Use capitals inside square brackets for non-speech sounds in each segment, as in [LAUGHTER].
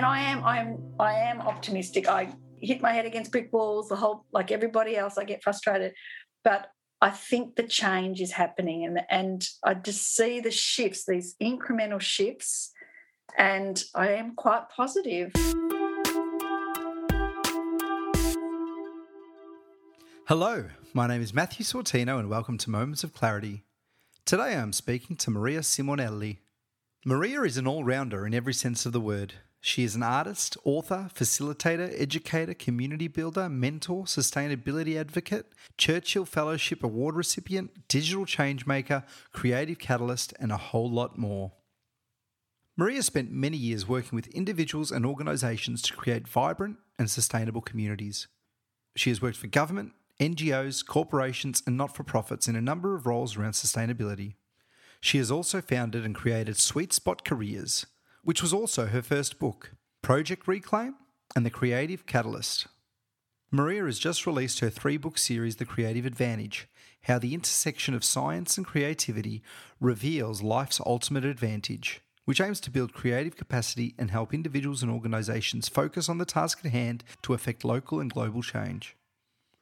and I am, I am, I am optimistic. I hit my head against brick walls. The whole, like everybody else, I get frustrated, but I think the change is happening, and and I just see the shifts, these incremental shifts, and I am quite positive. Hello, my name is Matthew Sortino, and welcome to Moments of Clarity. Today I'm speaking to Maria Simonelli. Maria is an all rounder in every sense of the word. She is an artist, author, facilitator, educator, community builder, mentor, sustainability advocate, Churchill Fellowship Award recipient, digital changemaker, creative catalyst, and a whole lot more. Maria spent many years working with individuals and organisations to create vibrant and sustainable communities. She has worked for government, NGOs, corporations, and not for profits in a number of roles around sustainability. She has also founded and created Sweet Spot Careers, which was also her first book, Project Reclaim and The Creative Catalyst. Maria has just released her three book series, The Creative Advantage How the Intersection of Science and Creativity Reveals Life's Ultimate Advantage, which aims to build creative capacity and help individuals and organisations focus on the task at hand to affect local and global change.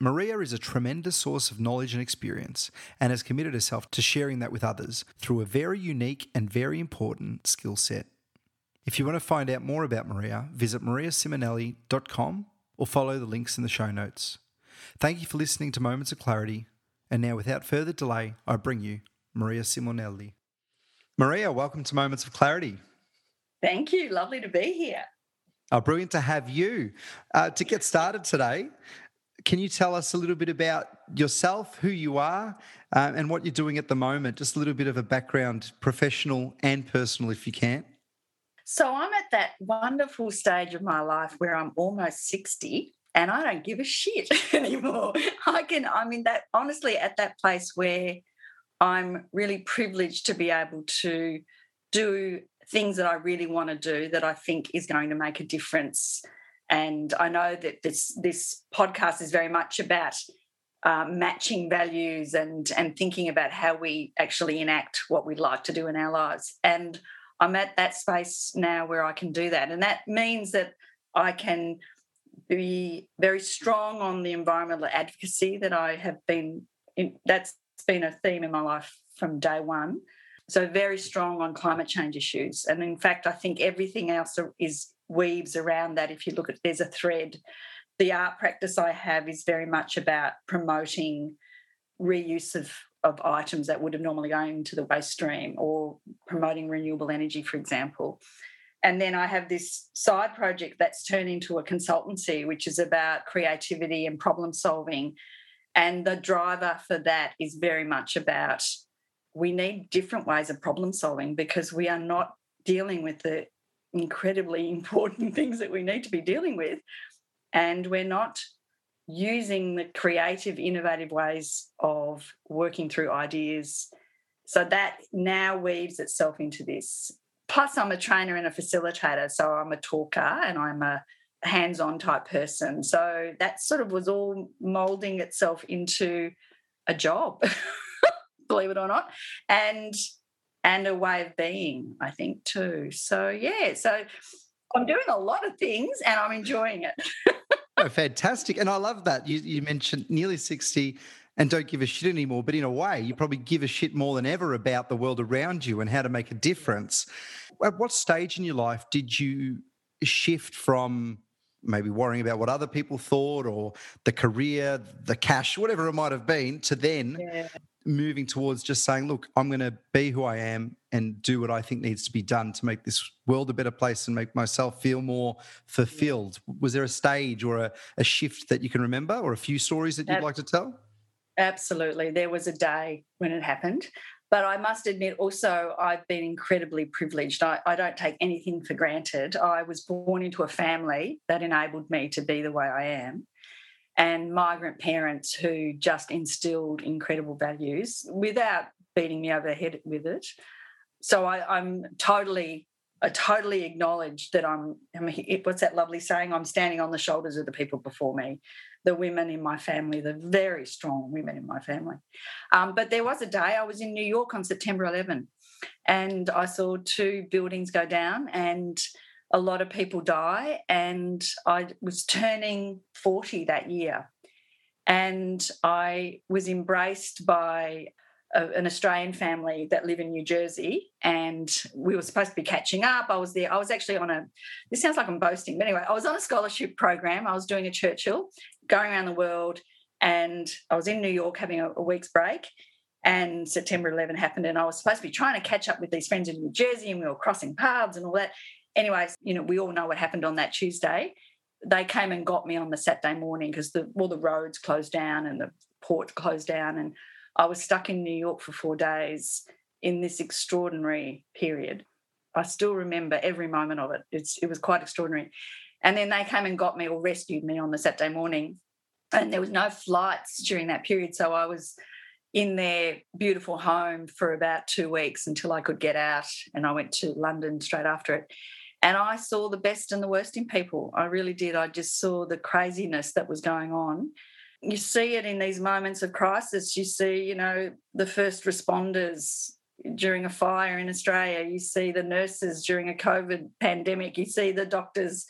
Maria is a tremendous source of knowledge and experience and has committed herself to sharing that with others through a very unique and very important skill set. If you want to find out more about Maria, visit mariasimonelli.com or follow the links in the show notes. Thank you for listening to Moments of Clarity. And now, without further delay, I bring you Maria Simonelli. Maria, welcome to Moments of Clarity. Thank you. Lovely to be here. Oh, brilliant to have you. Uh, to get started today, can you tell us a little bit about yourself, who you are, um, and what you're doing at the moment? Just a little bit of a background, professional and personal, if you can. So, I'm at that wonderful stage of my life where I'm almost 60 and I don't give a shit [LAUGHS] anymore. I can, I'm in that, honestly, at that place where I'm really privileged to be able to do things that I really want to do that I think is going to make a difference and I know that this this podcast is very much about um, matching values and and thinking about how we actually enact what we'd like to do in our lives. And I'm at that space now where I can do that, and that means that I can be very strong on the environmental advocacy that I have been. In, that's been a theme in my life from day one. So very strong on climate change issues, and in fact, I think everything else is weaves around that. If you look at, there's a thread. The art practice I have is very much about promoting reuse of, of items that would have normally gone into the waste stream or promoting renewable energy, for example. And then I have this side project that's turned into a consultancy, which is about creativity and problem solving. And the driver for that is very much about we need different ways of problem solving because we are not dealing with the incredibly [LAUGHS] important things that we need to be dealing with. And we're not using the creative, innovative ways of working through ideas. So that now weaves itself into this. Plus, I'm a trainer and a facilitator. So I'm a talker and I'm a hands on type person. So that sort of was all molding itself into a job, [LAUGHS] believe it or not. And and a way of being, I think, too. So, yeah, so I'm doing a lot of things and I'm enjoying it. [LAUGHS] oh, fantastic. And I love that. You, you mentioned nearly 60 and don't give a shit anymore, but in a way, you probably give a shit more than ever about the world around you and how to make a difference. At what stage in your life did you shift from maybe worrying about what other people thought or the career, the cash, whatever it might have been, to then yeah moving towards just saying, look, I'm going to be who I am and do what I think needs to be done to make this world a better place and make myself feel more fulfilled? Was there a stage or a, a shift that you can remember or a few stories that you'd like to tell? Absolutely. There was a day when it happened. But I must admit, also, I've been incredibly privileged. I, I, don't take anything for granted. I was born into a family that enabled me to be the way I am and migrant parents who just instilled incredible values without beating me over the head with it. So I, am totally, I totally acknowledge that I'm, I mean, what's that lovely saying? I'm standing on the shoulders of the people before me, the women in my family, the very strong women in my family. Um, but there was a day I was in New York on September 11 and I saw two buildings go down and a lot of people die. And I was turning 40 that year. And I was embraced by a, an Australian family that live in New Jersey. And we were supposed to be catching up. I was there. I was actually on a, this sounds like I'm boasting, but anyway, I was on a scholarship program. I was doing a Churchill, going around the world. And I was in New York having a, a week's break and September 11 happened, and I was supposed to be trying to catch up with these friends in New Jersey, and we were crossing paths and all that anyways, you know, we all know what happened on that Tuesday. They came and got me on the Saturday morning because the all the roads closed down and the port closed down, and I was stuck in New York for four days in this extraordinary period. I still remember every moment of it. It's, it was quite extraordinary. And then they came and got me or rescued me on the Saturday morning. And there was no flights during that period. So I was in their beautiful home for about two weeks until I could get out. And I went to London straight after it. And I saw the best and the worst in people. I really did. I just saw the craziness that was going on. You see it in these moments of crisis. You see, you know, the first responders during a fire in Australia. You see the nurses during a COVID pandemic. You see the doctors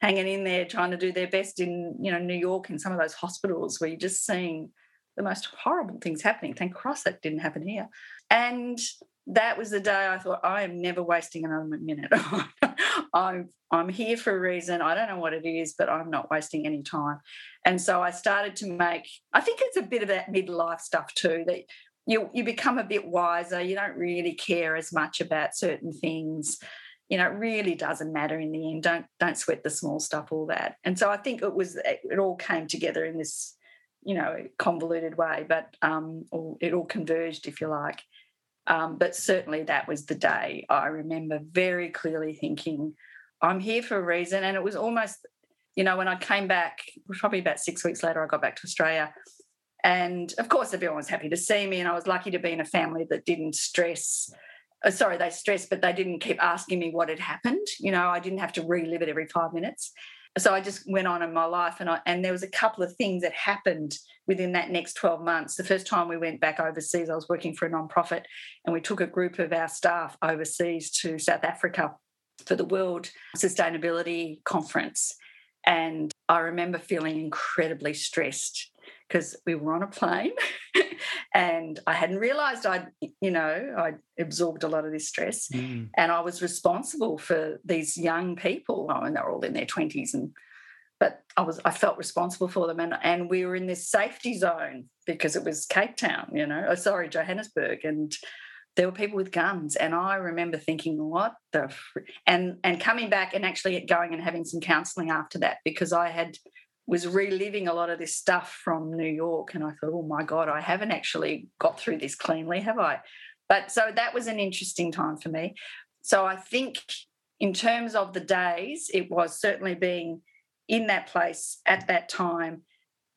hanging in there trying to do their best in, you know, New York in some of those hospitals where you're just seeing the most horrible things happening. Thank Christ that didn't happen here. And that was the day I thought I am never wasting another minute. [LAUGHS] I'm I'm here for a reason. I don't know what it is, but I'm not wasting any time. And so I started to make. I think it's a bit of that midlife stuff too. That you you become a bit wiser. You don't really care as much about certain things. You know, it really doesn't matter in the end. Don't don't sweat the small stuff. All that. And so I think it was it all came together in this you know convoluted way, but um, it all converged, if you like. Um, but certainly that was the day I remember very clearly thinking, I'm here for a reason. And it was almost, you know, when I came back, probably about six weeks later, I got back to Australia. And of course, everyone was happy to see me. And I was lucky to be in a family that didn't stress. Uh, sorry, they stressed, but they didn't keep asking me what had happened. You know, I didn't have to relive it every five minutes so I just went on in my life, and I, and there was a couple of things that happened within that next 12 months. The first time we went back overseas, I was working for a nonprofit, and we took a group of our staff overseas to South Africa for the World Sustainability Conference. And I remember feeling incredibly stressed because we were on a plane [LAUGHS] and I hadn't realized I'd, you know, I'd absorbed a lot of this stress. Mm. And I was responsible for these young people. I mean, they're all in their 20s and but I was I felt responsible for them and, and we were in this safety zone because it was Cape Town, you know, oh, sorry, Johannesburg. And there were people with guns. And I remember thinking, what the fr-? and and coming back and actually going and having some counseling after that because I had was reliving a lot of this stuff from New York. And I thought, oh my God, I haven't actually got through this cleanly, have I? But so that was an interesting time for me. So I think in terms of the days, it was certainly being in that place at that time.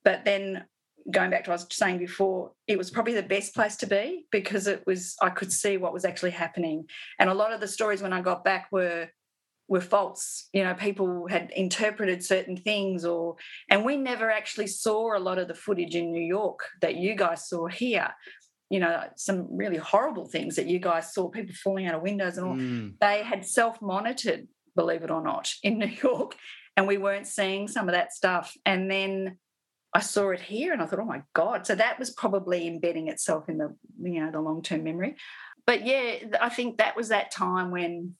But then going back to what I was saying before, it was probably the best place to be because it was I could see what was actually happening. And a lot of the stories when I got back were were false you know people had interpreted certain things or and we never actually saw a lot of the footage in new york that you guys saw here. You know some really horrible things that you guys saw people falling out of windows and all. Mm. they had self-monitored believe it or not [LAUGHS] in new york and we weren't seeing some of that stuff. And then i saw it here and i thought oh my god. So that was probably embedding itself in the you know the long-term memory. But yeah i think that was that time when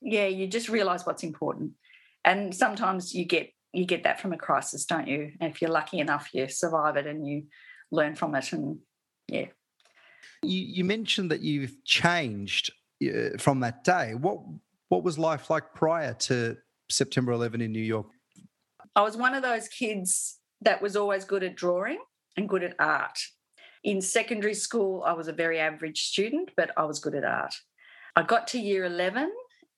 yeah, you just realize what's important. And sometimes you get you get that from a crisis, don't you? And if you're lucky enough, you survive it and you learn from it. And yeah. You, you mentioned that you've changed uh, from that day. What what was life like prior to September 11 in New York? I was one of those kids that was always good at drawing and good at art. In secondary school, I was a very average student, but I was good at art. I got to year 11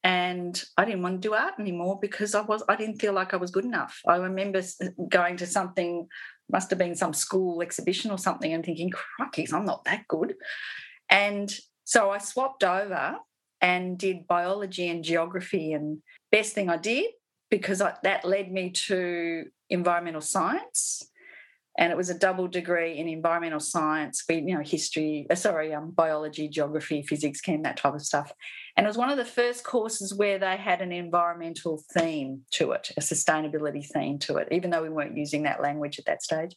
and I didn't want to do art anymore because I was I didn't feel like I was good enough. I remember uh, going to something, must have been some school exhibition or something, and thinking, "Crikey, I'm not that good." And so I swapped over and did biology and geography. And best thing I did because I, that led me to environmental science. And it was a double degree in environmental science, we, you know, history, uh, sorry, um, biology, geography, physics, chem, that type of stuff. And it was one of the first courses where they had an environmental theme to it, a sustainability theme to it, even though we weren't using that language at that stage.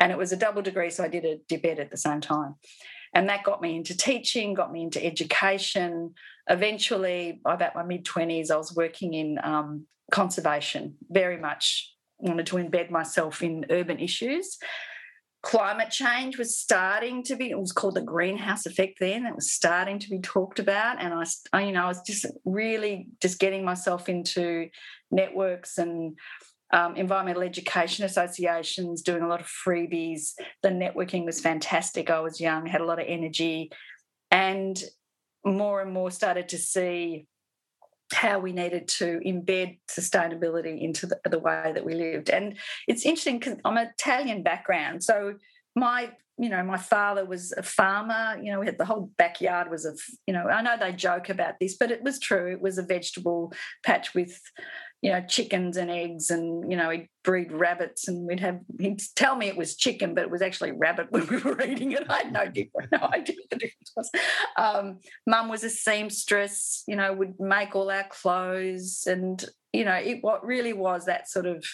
And it was a double degree, so I did a dip ed at the same time. And that got me into teaching, got me into education. Eventually, about my mid 20s, I was working in um, conservation, very much wanted to embed myself in urban issues. Climate change was starting to be, it was called the greenhouse effect then. It was starting to be talked about. And I, you know, I was just really just getting myself into networks and um, environmental education associations, doing a lot of freebies. The networking was fantastic. I was young, had a lot of energy, and more and more started to see how we needed to embed sustainability into the, the way that we lived. And it's interesting because I'm Italian background. So my you know my father was a farmer you know we had the whole backyard was a you know i know they joke about this but it was true it was a vegetable patch with you know, chickens and eggs, and you know, he'd breed rabbits, and we'd have. He'd tell me it was chicken, but it was actually rabbit [LAUGHS] when we were eating it. I had no different, no idea what [LAUGHS] the difference was. Um, Mum was a seamstress, you know, would make all our clothes, and you know, it what really was that sort of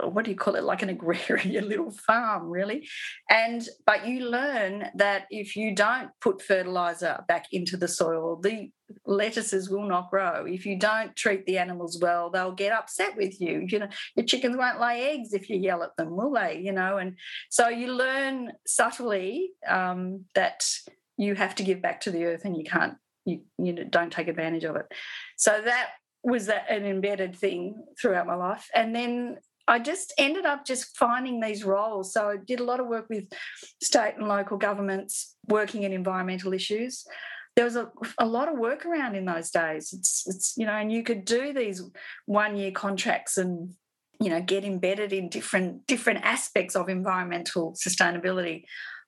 what do you call it? Like an [LAUGHS] agrarian little farm really. And but you learn that if you don't put fertilizer back into the soil the lettuces will not grow. If you don't treat the animals well they'll get upset with you. You know your chickens won't lay eggs if you yell at them will they? You know and so you learn subtly um, that you have to give back to the earth and you can't you, you don't take advantage of it. So that was that an embedded thing throughout my life. And then I just ended up just finding these roles. So I did a lot of work with state and local governments working in environmental issues. There was a, a lot of work around in those days. It's, it's, you know, and you could do these one year contracts and, you know, get embedded in different different aspects of environmental sustainability.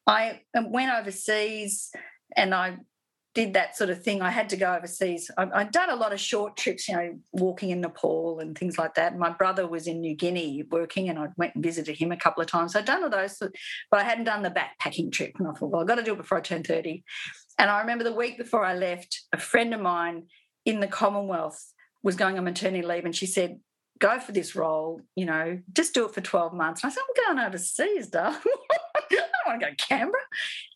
I went overseas and I did that sort of thing. I had to go overseas. I, had done a lot of short trips, you know, walking in Nepal and things like that. My brother was in New Guinea working, and I went and visited him a couple of times. I'd done all those, but I hadn't done the backpacking trip. And I thought, well, I've got to do it before I turn 30. And I remember the week before I left, a friend of mine in the Commonwealth was going on maternity leave, and she said, go for this role, you know, just do it for 12 months. And I said, I'm going overseas, darling. [LAUGHS] want to go to Canberra.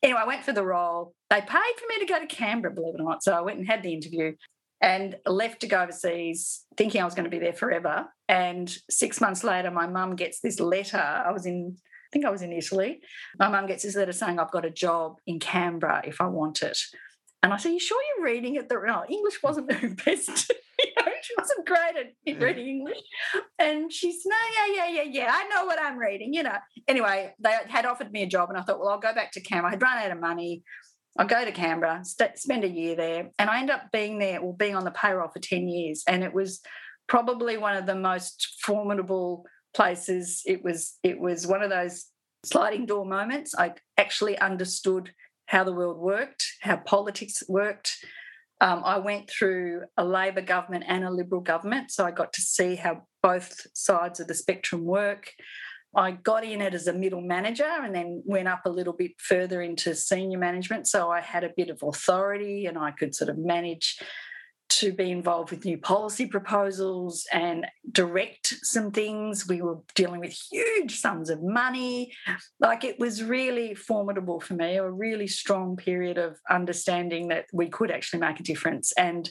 Anyway, I went for the role. They paid for me to go to Canberra, believe it or not. So I went and had the interview and left to go overseas thinking I was going to be there forever. And six months later, my mum gets this letter. I was in, I think I was in Italy. My mum gets this letter saying I've got a job in Canberra if I want it. And I said, You sure you're reading it? The English wasn't the [LAUGHS] best. She wasn't great at reading English. And she said, No, yeah, yeah, yeah, yeah. I know what I'm reading, you know. Anyway, they had offered me a job, and I thought, Well, I'll go back to Canberra. I'd run out of money. I'll go to Canberra, st- spend a year there. And I end up being there or being on the payroll for 10 years. And it was probably one of the most formidable places. It was, it was one of those sliding door moments. I actually understood how the world worked, how politics worked. Um, I went through a Labor government and a Liberal government, so I got to see how both sides of the spectrum work. I got in it as a middle manager and then went up a little bit further into senior management. So I had a bit of authority and I could sort of manage to be involved with new policy proposals and direct some things. We were dealing with huge sums of money. Like it was really formidable for me, a really strong period of understanding that we could actually make a difference and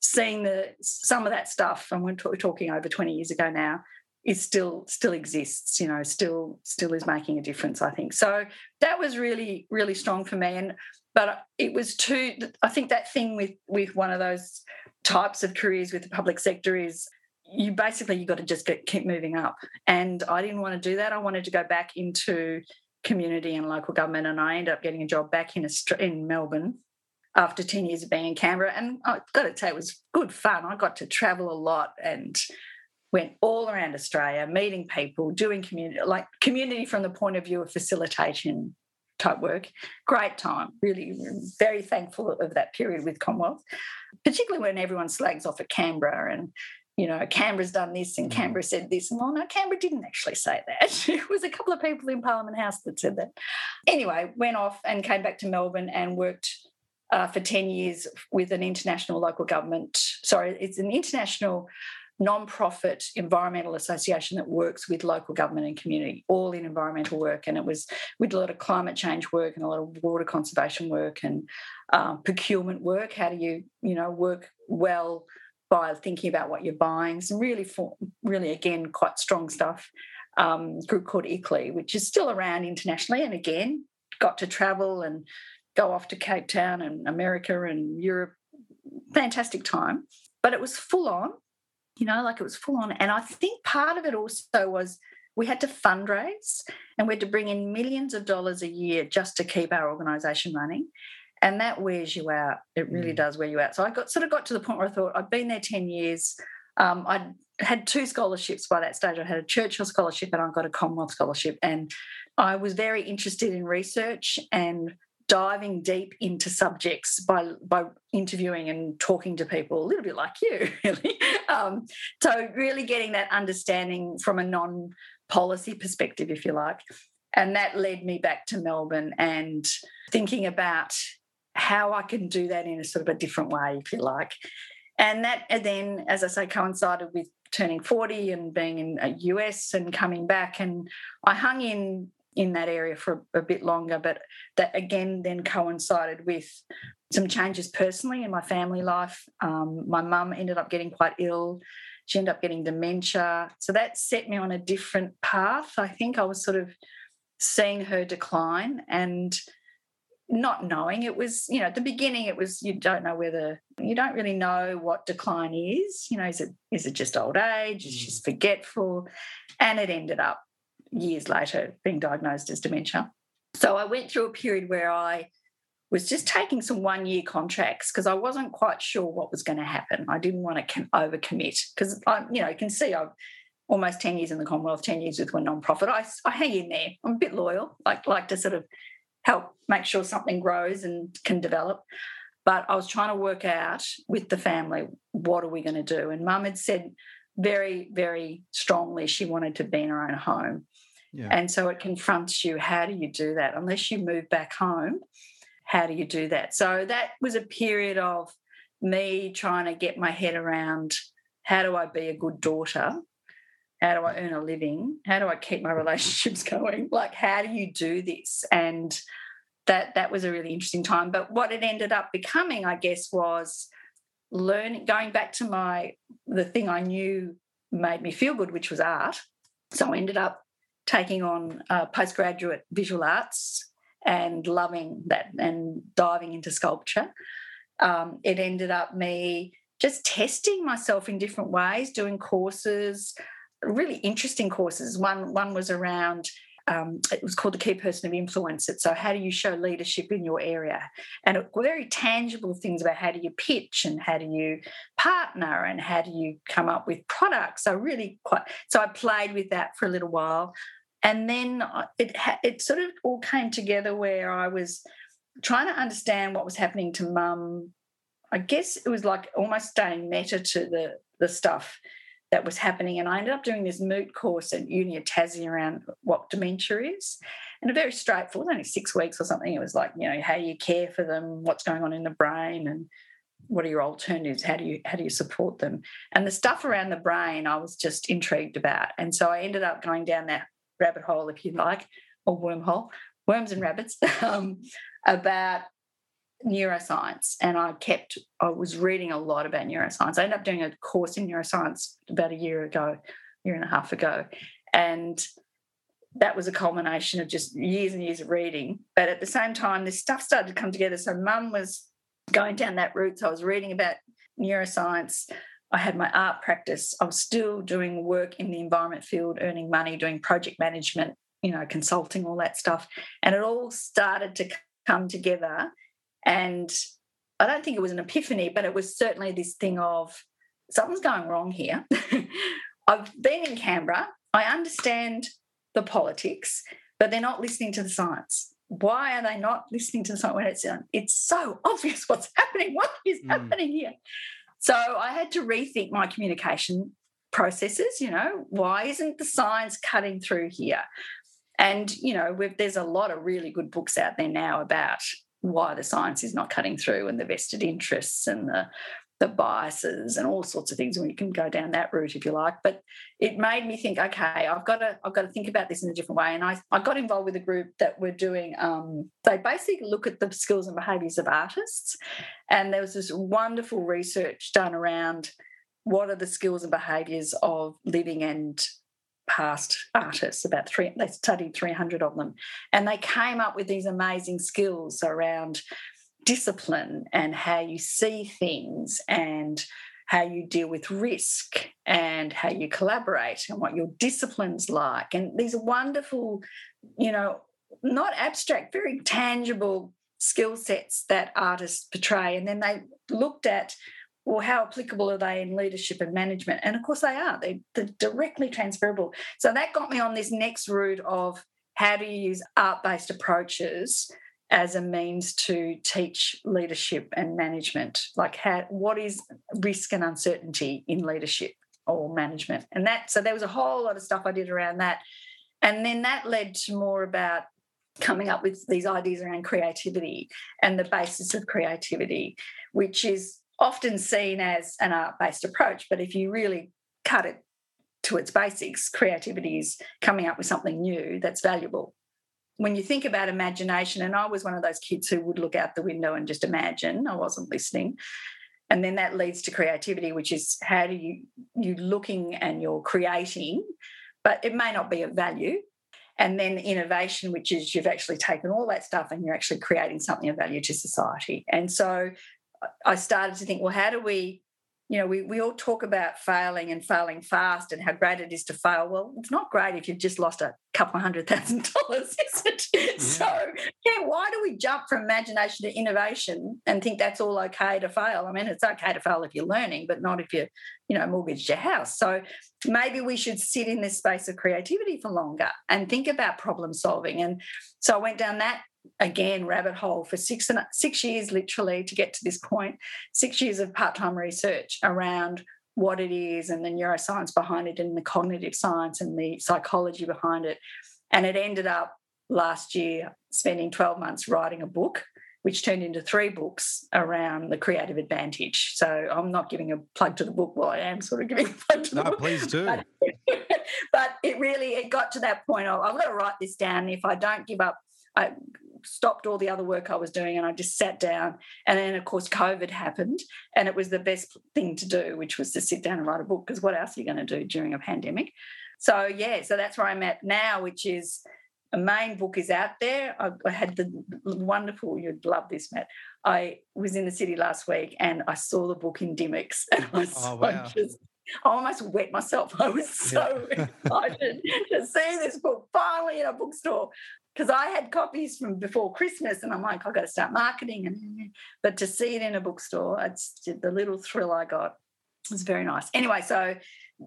seeing the some of that stuff. And we're talking over 20 years ago now is still still exists you know still still is making a difference i think so that was really really strong for me and but it was too i think that thing with with one of those types of careers with the public sector is you basically you got to just get, keep moving up. And i didn't want to do that. I wanted to go back into community and local government and i ended up getting a job back in in melbourne after 10 years of being in canberra. And i've got to say it was good fun. I got to travel a lot and went all around australia meeting people doing community like community from the point of view of facilitation type work. Great time, really very thankful of that period with Commonwealth, particularly when everyone slags off at Canberra and you know, Canberra's done this and mm. Canberra said this. And well, no, Canberra didn't actually say that. [LAUGHS] it was a couple of people in Parliament House that said that. Anyway, went off and came back to Melbourne and worked uh, for 10 years with an international local government. Sorry, it's an international non-profit environmental association that works with local government and community, all in environmental work. And it was with a lot of climate change work and a lot of water conservation work and uh, procurement work. How do you, you know, work well by thinking about what you're buying. Some really, for, really again, quite strong stuff. Um, group called ICLEI, which is still around internationally, and again, got to travel and go off to Cape Town and America and Europe. Fantastic time, but it was full on, you know, like it was full on. And I think part of it also was we had to fundraise and we had to bring in millions of dollars a year just to keep our organisation running and that wears you out. It really mm. does wear you out. So I got sort of got to the point where I thought I'd been there ten years. Um, I had two scholarships by that stage. I had a Churchill scholarship and I got a Commonwealth scholarship, and I was very interested in research and diving deep into subjects by by interviewing and talking to people, a little bit like you, [LAUGHS] really. Um, so really getting that understanding from a non policy perspective, if you like. And that led me back to Melbourne and thinking about how I can do that in a sort of a different way, if you like. And that then, as I say, coincided with turning 40 and being in a US and coming back. And I hung in in that area for a, bit longer, but that again then coincided with some changes personally in my family life. Um, my mum ended up getting quite ill. She ended up getting dementia. So that set me on a different path. I think I was sort of seeing her decline and not knowing it was you know at the beginning it was you don't know whether you don't really know what decline is you know is it is it just old age is just mm. forgetful and it ended up years later being diagnosed as dementia so i went through a period where i was just taking some one year contracts because i wasn't quite sure what was going to happen i didn't want to overcommit because i you know you can see i've almost 10 years in the commonwealth 10 years with one non-profit I, I hang in there i'm a bit loyal like like to sort of help make sure something grows and can develop. But I was trying to work out with the family what are we going to do? And mum had said very, very strongly she wanted to be in her own home. Yeah. And so it confronts you how do you do that? Unless you move back home, how do you do that? So that was a period of me trying to get my head around how do I be a good daughter? How do I earn a living? How do I keep my [LAUGHS] relationships going? Like, how do you do this? And that that was a really interesting time. But what it ended up becoming, I guess, was learning going back to my the thing I knew made me feel good, which was art. So I ended up taking on uh, postgraduate visual arts and loving that and diving into sculpture. Um, it ended up me just testing myself in different ways, doing courses, really interesting courses. One one was around um, it was called the key person of influence. So how do you show leadership in your area? And very tangible things about how do you pitch and how do you partner and how do you come up with products. So really quite. So I played with that for a little while, and then it it sort of all came together where I was trying to understand what was happening to mum. I guess it was like almost staying meta to the the stuff that was happening. And I ended up doing this MOOC course at Uni of Tassie around what dementia is. And a very straightforward, only six weeks or something. It was like, you know, how you care for them, what's going on in the brain and what are your alternatives? How do you how do you support them? And the stuff around the brain I was just intrigued about. And so I ended up going down that rabbit hole, if you like, or wormhole, worms and rabbits, [LAUGHS] um, about neuroscience and I kept I was reading a lot about neuroscience. I ended up doing a course in neuroscience about a year ago, year and a half ago. And that was a culmination of just years and years of reading. But at the same time, this stuff started to come together. So mum was going down that route. So I was reading about neuroscience. I had my art practice. I was still doing work in the environment field, earning money, doing project management, you know, consulting, all that stuff. And it all started to come together and I don't think it was an epiphany, but it was certainly this thing of something's going wrong here. [LAUGHS] I've been in Canberra. I understand the politics, but they're not listening to the science. Why are they not listening to the science when it's it's so obvious what's [LAUGHS] happening? What is mm. happening here? So I had to rethink my communication processes. You know, why isn't the science cutting through here? And, you know, there's a lot of really good books out there now about why the science is not cutting through and the vested interests and the the biases and all sorts of things and we can go down that route if you like. But it made me think okay i've got to i've got to think about this in a different way. And i, I got involved with a group that were doing um, they basically look at the skills and behaviors of artists. And there was this wonderful research done around what are the skills and behaviors of living and past artists about three they studied 300 of them. And they came up with these amazing skills around discipline and how you see things and how you deal with risk and how you collaborate and what your discipline's like and these are wonderful you know not abstract very tangible skill sets that artists portray and then they looked at well, how applicable are they in leadership and management? And of course, they are. They, they're directly transferable. So that got me on this next route of how do you use art based approaches as a means to teach leadership and management like how what is risk and uncertainty in leadership or management and that so there was a whole lot of stuff i did around that and then that led to more about coming up with these ideas around creativity and the basis of creativity which is often seen as an art based approach. But if you really cut it to its basics, creativity is coming up with something new that's valuable. When you think about imagination, and I was one of those kids who would look out the window and just imagine, I wasn't listening. And then that leads to creativity, which is how do you you looking and you're creating, but it may not be of value. And then innovation, which is you've actually taken all that stuff and you're actually creating something of value to society. And so uh, I started to think, well, how do we, you know, we, we all talk about failing and failing fast and how great it is to fail. Well, it's not great if you've just lost a couple hundred thousand [LAUGHS] dollars, is it? Yeah. So, yeah, why do we jump from imagination to innovation and think that's all okay to fail? I mean, it's okay to fail if you're learning, but not if you, you know, mortgaged your house. So maybe we should sit in this space of creativity for longer and think about problem solving. And so I went down that again rabbit hole for six and six years literally to get to this point six years of part-time research around what it is and the neuroscience behind it and the cognitive science and the psychology behind it and it ended up last year spending 12 months writing a book which turned into three books around the creative advantage. So I'm not giving a plug to the book, well, I am sort of giving a plug to no, the book. No, please do. But, [LAUGHS] but, it really it got to that point of I've got to write this down. If I don't give up, I stopped all the other work I was doing and I just sat down. And then, of course, COVID happened, and it was the best thing to do, which was to sit down and write a book because what else are you going to do during a pandemic? So, yeah, so that's where I'm at now, which is a main book is out there. I, had the wonderful, you'd love this, Matt. I was in the city last week and I saw the book in Dymocks and [LAUGHS] I, was, oh, wow. I just I almost wet myself. [LAUGHS] I was so yeah. [LAUGHS] excited to see this book finally in a bookstore because I had copies from before Christmas, and I'm like, I've got to start marketing. And but to see it in a bookstore, it's the little thrill I got was very nice. Anyway, so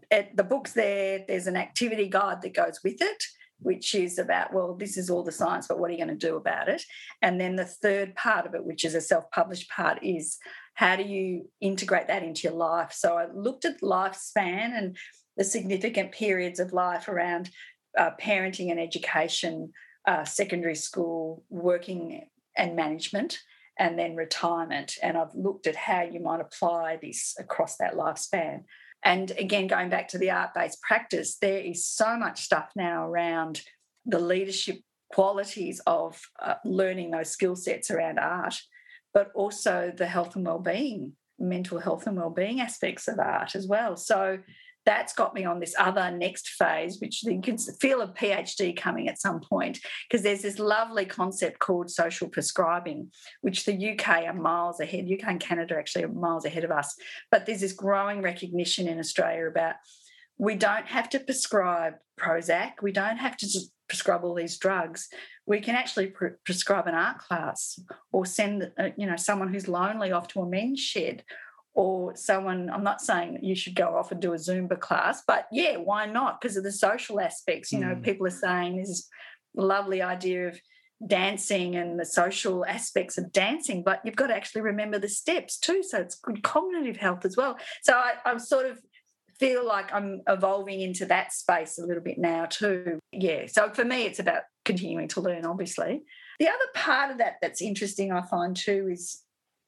it, the book's there. There's an activity guide that goes with it, which is about well, this is all the science, but what are you going to do about it? And then the third part of it, which is a self-published part, is how do you integrate that into your life? So I looked at lifespan and the significant periods of life around uh, parenting and education uh, secondary school, working and management, and then retirement. And I've looked at how you might apply this across that lifespan. And again, going back to the art based practice, there is so much stuff now around the leadership qualities of uh, learning those skill sets around art, but also the health and well-being, mental health and well-being aspects of art as well. So that's got me on this other next phase, which you can feel a PhD coming at some point, because there's this lovely concept called social prescribing, which the UK are miles ahead. UK and Canada actually are miles ahead of us. But there's this growing recognition in Australia about we don't have to prescribe Prozac, we don't have to prescribe all these drugs. We can actually pre- prescribe an art class or send, uh, you know, someone who's lonely off to a men's shed or someone i'm not saying that you should go off and do a zumba class but yeah why not because of the social aspects you know mm. people are saying this is lovely idea of dancing and the social aspects of dancing, but you've got to actually remember the steps too. So it's good cognitive health as well. So I, I'm sort of feel like I'm evolving into that space a little bit now too. Yeah. So for me, it's about continuing to learn, obviously. The other part of that that's interesting, I find too, is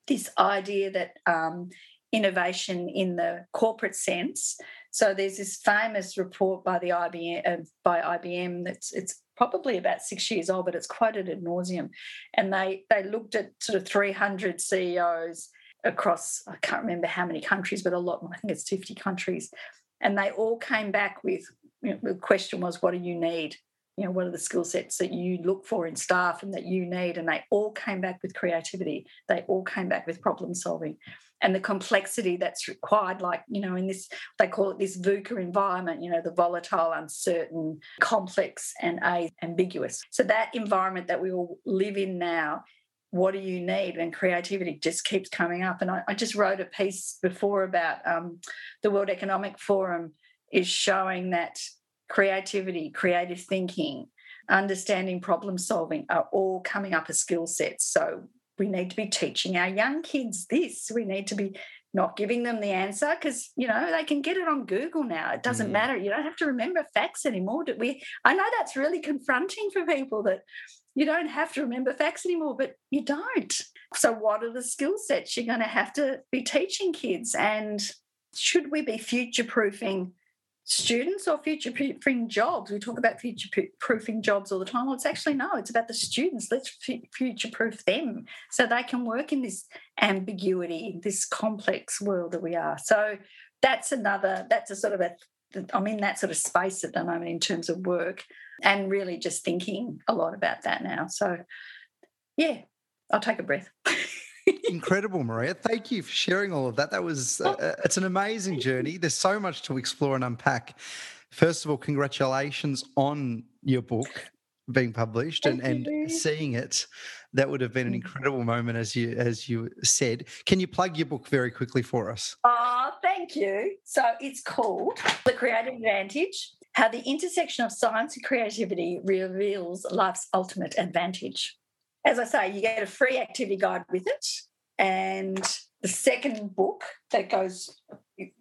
this idea that um, innovation in the corporate sense. So there's this famous report by the IBM uh, by IBM that's it's probably about six years old, but it's quoted ad nauseum. And they they looked at sort of 300 CEOs across I can't remember how many countries, but a lot. I think it's 50 countries, and they all came back with you know, the question was, what do you need? You know, what are the skill sets that you look for in staff and that you need? And they all came back with creativity. They all came back with problem solving and the complexity that's required, like, you know, in this, they call it this VUCA environment, you know, the volatile, uncertain, complex, and a, ambiguous. So that environment that we all live in now what do you need? And creativity just keeps coming up. And I, I just wrote a piece before about um, the World Economic Forum is showing that creativity, creative thinking, understanding problem solving are all coming up as skill sets. So we need to be teaching our young kids this. We need to be not giving them the answer because you know they can get it on Google now. It doesn't mm. matter. You don't have to remember facts anymore. Do we? I know that's really confronting for people that you don't have to remember facts anymore, but you don't. So, what are the skill sets you're going to have to be teaching kids? And should we be future proofing students or future proofing jobs? We talk about future proofing jobs all the time. Well, it's actually no, it's about the students. Let's future proof them so they can work in this ambiguity, this complex world that we are. So, that's another, that's a sort of a I'm in that sort of space at the moment in terms of work and really just thinking a lot about that now. So, yeah, I'll take a breath. [LAUGHS] [LAUGHS] Incredible, Maria. Thank you for sharing all of that. That was, uh, uh it's an amazing journey. There's so much to explore and unpack. First of all, congratulations on your book being published and, and seeing it. That would have been an mm. incredible moment, as you as you said. Can you plug your book very quickly for us? Oh, thank you. So it's called The Creative Advantage how the intersection of science and creativity reveals life's ultimate advantage. As I say, you get a free activity guide with it. And the second book that goes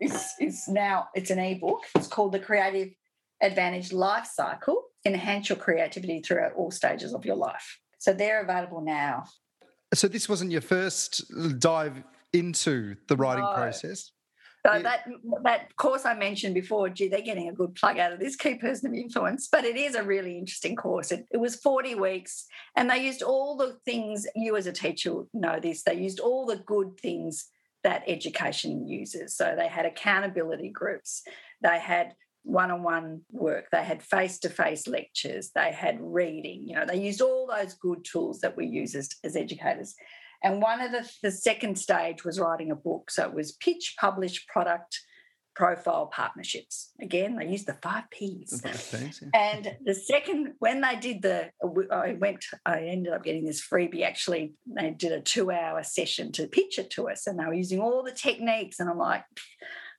is, is now it's an ebook. It's called The Creative Advantage Life Cycle. Enhance your creativity throughout all stages of your life. So they're available now. So this wasn't your first dive into the writing no. process? So yeah. that that course I mentioned before, gee, they're getting a good plug out of this key person of influence. But it is a really interesting course. It, it was 40 weeks, and they used all the things you as a teacher know this. They used all the good things that education uses. So they had accountability groups, they had one-on-one work, they had face-to-face lectures, they had reading. You know, they used all those good tools that we use as, as educators. And one of the, the second stage was writing a book. So it was pitch, publish, product, profile, partnerships. Again, they used the five P's. The five P's yeah. And the second, when they did the, I went, I ended up getting this freebie. Actually, they did a two-hour session to pitch it to us, and they were using all the techniques. And I'm like,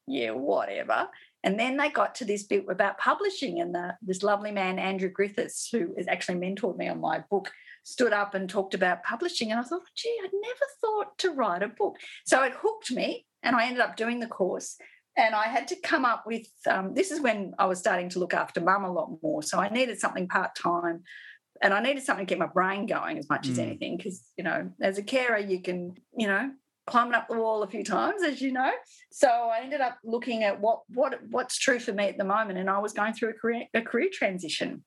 yeah, whatever. And then they got to this bit about publishing, and the, this lovely man Andrew Griffiths, who has actually mentored me on my book, stood up and talked about publishing. And I thought, gee, I'd never thought to write a book. So it hooked me, and I ended up doing the course. And I had to come up with um, this is when I was starting to look after mum a lot more. So I needed something part time. And I needed something to get my brain going as much mm. as anything. Because, you know, as a carer, you can, you know, climbing up the wall a few times, as you know. So I ended up looking at what what what's true for me at the moment, and I was going through a career a career transition.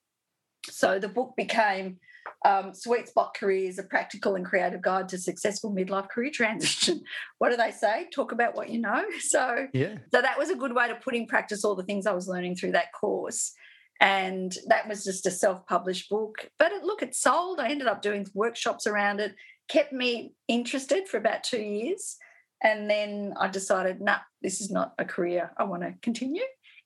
So the book became um, Sweet Spot Careers, a practical and creative guide to successful midlife career transition. [LAUGHS] what do they say? Talk about what you know. [LAUGHS] So, yeah. so that was a good way to put in practice all the things I was learning through that course. And that was just a self-published book. But it, look, it sold. I ended up doing workshops around it, kept me interested for about two years. And then I decided, nah, this is not a career I want to continue.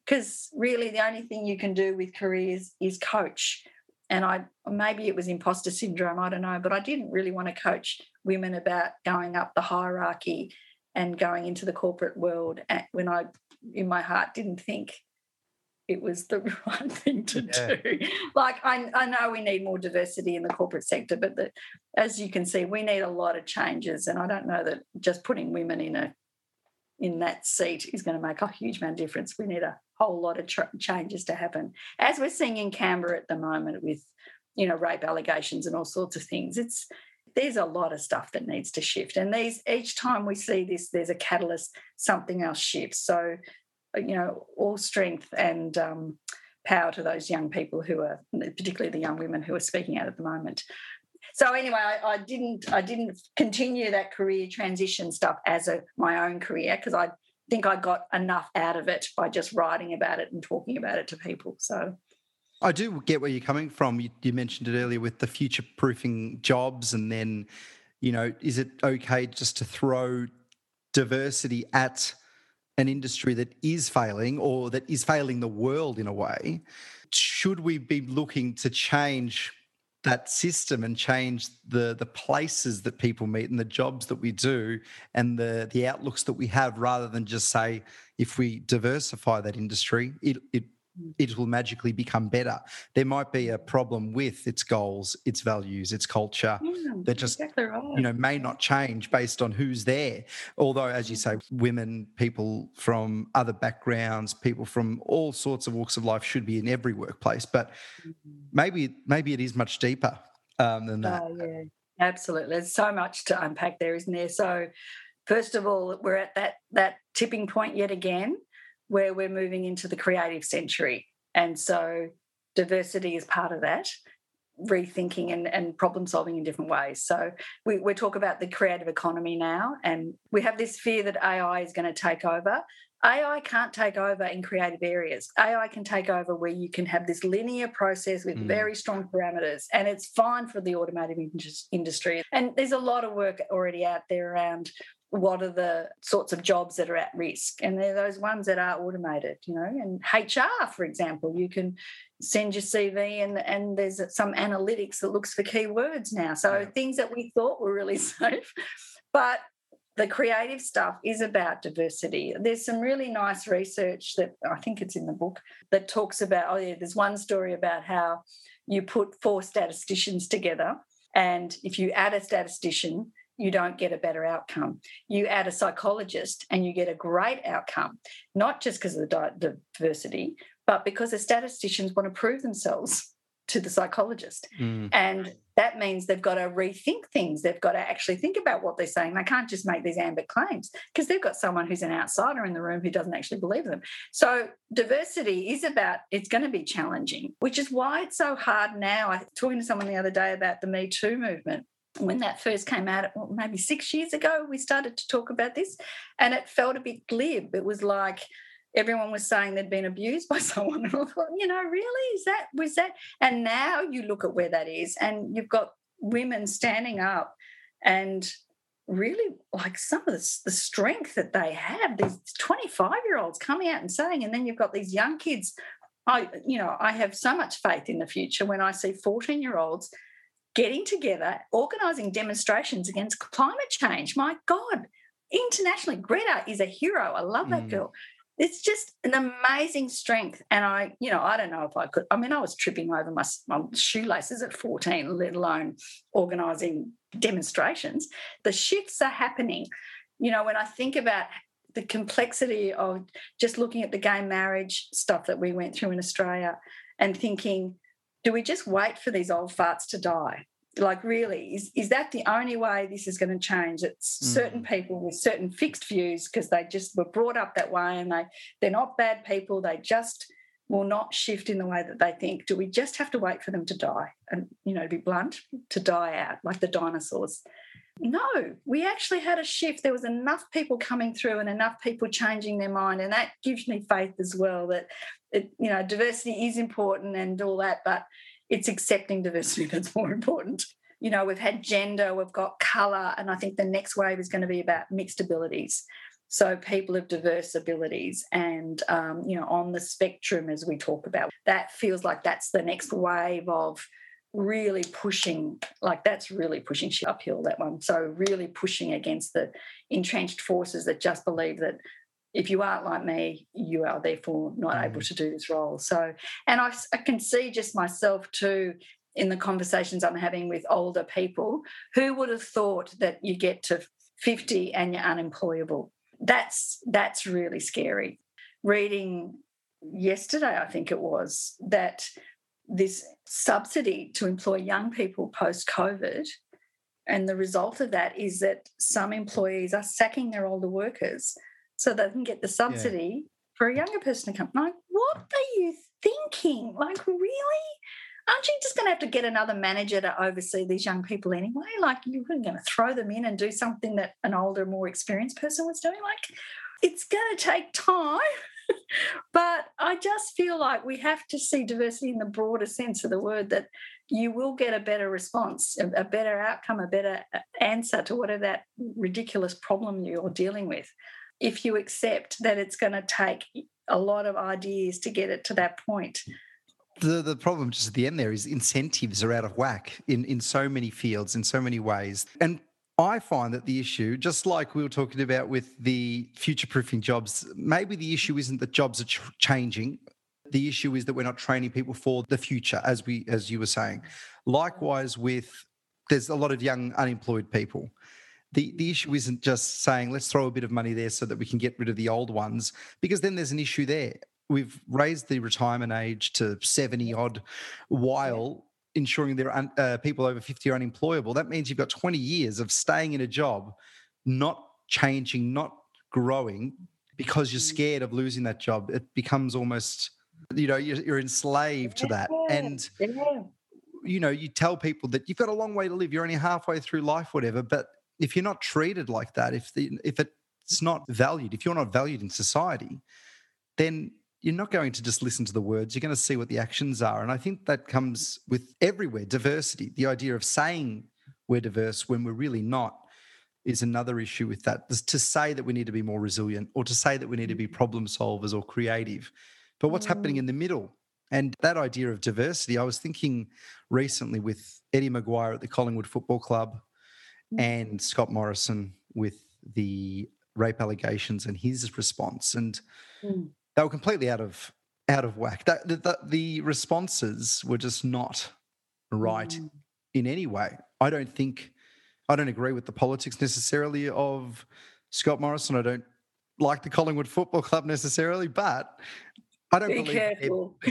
Because really, the only thing you can do with careers is coach and I maybe it was imposter syndrome, I don't know, but I didn't really want to coach women about going up the hierarchy and going into the corporate world when I, in my heart, didn't think it was the [LAUGHS] right thing to yeah. do. Like I, I know we need more diversity in the corporate sector, but the, as you can see, we need a lot of changes, and I don't know that just putting women in a in that seat is going to make a huge amount of difference. We need a whole lot of tr- changes to happen, as we're seeing in Canberra at the moment with you know rape allegations and all sorts of things. It's there's a lot of stuff that needs to shift, and these each time we see this, there's a catalyst, something else shifts. So you know, all strength and um, power to those young people who are, particularly the young women who are speaking out at the moment. So anyway, I, I didn't I didn't continue that career transition stuff as a my own career because I think I got enough out of it by just writing about it and talking about it to people. So I do get where you're coming from. You, you mentioned it earlier with the future proofing jobs, and then, you know, is it okay just to throw diversity at an industry that is failing or that is failing the world in a way, should we be looking to change that system and change the the places that people meet and the jobs that we do and the the outlooks that we have rather than just say if we diversify that industry it it it will magically become better. There might be a problem with its goals, its values, its culture yeah, that just exactly right. you know may not change based on who's there. Although, as you say, women, people from other backgrounds, people from all sorts of walks of life should be in every workplace. But mm-hmm. maybe maybe it is much deeper um, than that. Oh, yeah, absolutely. There's so much to unpack there, isn't there? So. First of all, we're at that that tipping point yet again where we're moving into the creative century. And so diversity is part of that rethinking and, and problem solving in different ways. So we, we talk about the creative economy now, and we have this fear that AI is going to take over. AI can't take over in creative areas. AI can take over where you can have this linear process with mm. very strong parameters, and it's fine for the automotive industry. And there's a lot of work already out there around what are the sorts of jobs that are at risk and they're those ones that are automated you know and hr for example you can send your cv and and there's some analytics that looks for keywords now so yeah. things that we thought were really [LAUGHS] safe but the creative stuff is about diversity. There's some really nice research that I think it's in the book that talks about. Oh, yeah, there's one story about how you put four statisticians together, and if you add a statistician, you don't get a better outcome. You add a psychologist and you get a great outcome, not just because of the diversity, but because the statisticians want to prove themselves to the psychologist. Mm. And that means they've got to rethink things. They've got to actually think about what they're saying. They can't just make these ambit claims because they've got someone who's an outsider in the room who doesn't actually believe them. So diversity is about, it's going to be challenging, which is why it's so hard now. I was talking to someone the other day about the Me Too movement when that first came out, well, maybe six years ago, we started to talk about this, and it felt a bit glib. It was like everyone was saying they'd been abused by [LAUGHS] someone, and I thought, you know, really, is that was that? And now you look at where that is, and you've got women standing up and really like some of the, the strength that they have these 25 year olds coming out and saying and then you've got these young kids i you know i have so much faith in the future when i see 14 year olds getting together, organising demonstrations against climate change. My God, internationally, Greta is a hero. I love that mm. girl. It's just an amazing strength. And I, you know, I don't know if I could. I mean, I was tripping over my, my shoelaces at 14, let alone organising demonstrations. The shifts are happening. You know, when I think about the complexity of just looking at the gay marriage stuff that we went through in Australia and thinking, do we just wait for these old farts to die? Like, really, is, is that the only way this is going to change? It's mm. certain people with certain fixed views because they just were brought up that way and they, they're not bad people. They just will not shift in the way that they think. Do we just have to wait for them to die? And, you know, to be blunt, to die out like the dinosaurs. No, we actually had a shift. There was enough people coming through and enough people changing their mind. And that gives me faith as well that it, you know, diversity is important and all that, but it's accepting diversity that's more important. You know, we've had gender, we've got colour, and I think the next wave is going to be about mixed abilities. So people of diverse abilities and, um, you know, on the spectrum as we talk about, that feels like that's the next wave of really pushing, like that's really pushing uphill, that one. So really pushing against the entrenched forces that just believe that if you aren't like me, you are therefore not mm. able to do this role. So, and I, I can see just myself too in the conversations I'm having with older people who would have thought that you get to 50 and you're unemployable. That's that's really scary. Reading yesterday, I think it was, that this subsidy to employ young people post COVID. And the result of that is that some employees are sacking their older workers so they can get the subsidy yeah. for a younger person to come. Like, what are you thinking? Like, really? Aren't you just going to have to get another manager to oversee these young people anyway? Like, you're going to throw them in and do something that an older, more experienced person was doing? Like, it's going to take time. [LAUGHS] but I just feel like we have to see diversity in the broader sense of the word that you will get a better response, a, better outcome, a better uh, answer to whatever that ridiculous problem you're dealing with. If you accept that it's going to take a lot of ideas to get it to that point. The, the problem just at the end there is incentives are out of whack in, in so many fields, in so many ways. And I find that the issue, just like we were talking about with the future proofing jobs, maybe the issue isn't that jobs are ch- changing. The issue is that we're not training people for the future, as we as you were saying. Likewise, with there's a lot of young unemployed people. The the issue isn't just saying let's throw a bit of money there so that we can get rid of the old ones, because then there's an issue there. We've raised the retirement age to 70 odd while ensuring there are uh, people over 50 are unemployable, that means you've got 20 years of staying in a job, not changing, not growing because you're mm. scared of losing that job. It becomes almost, you know, you're, you're enslaved to that. And, you know, you tell people that you've got a long way to live, you're only halfway through life, whatever. But if you're not treated like that, if the, if it's not valued, if you're not valued in society, then you're not going to just listen to the words, you're going to see what the actions are. And I think that comes with everywhere diversity. The idea of saying we're diverse when we're really not is another issue with that. To say that we need to be more resilient or to say that we need to be problem solvers or creative. But what's mm. happening in the middle? And that idea of diversity, I was thinking recently with Eddie McGuire at the Collingwood Football Club mm. And Scott Morrison with the rape allegations and his response. And mm they were completely out of out of whack. That, the, the responses were just not right mm. in any way. I don't think I don't agree with the politics necessarily of Scott Morrison. I don't like the Collingwood Football Club necessarily, but I don't Be believe careful. [LAUGHS]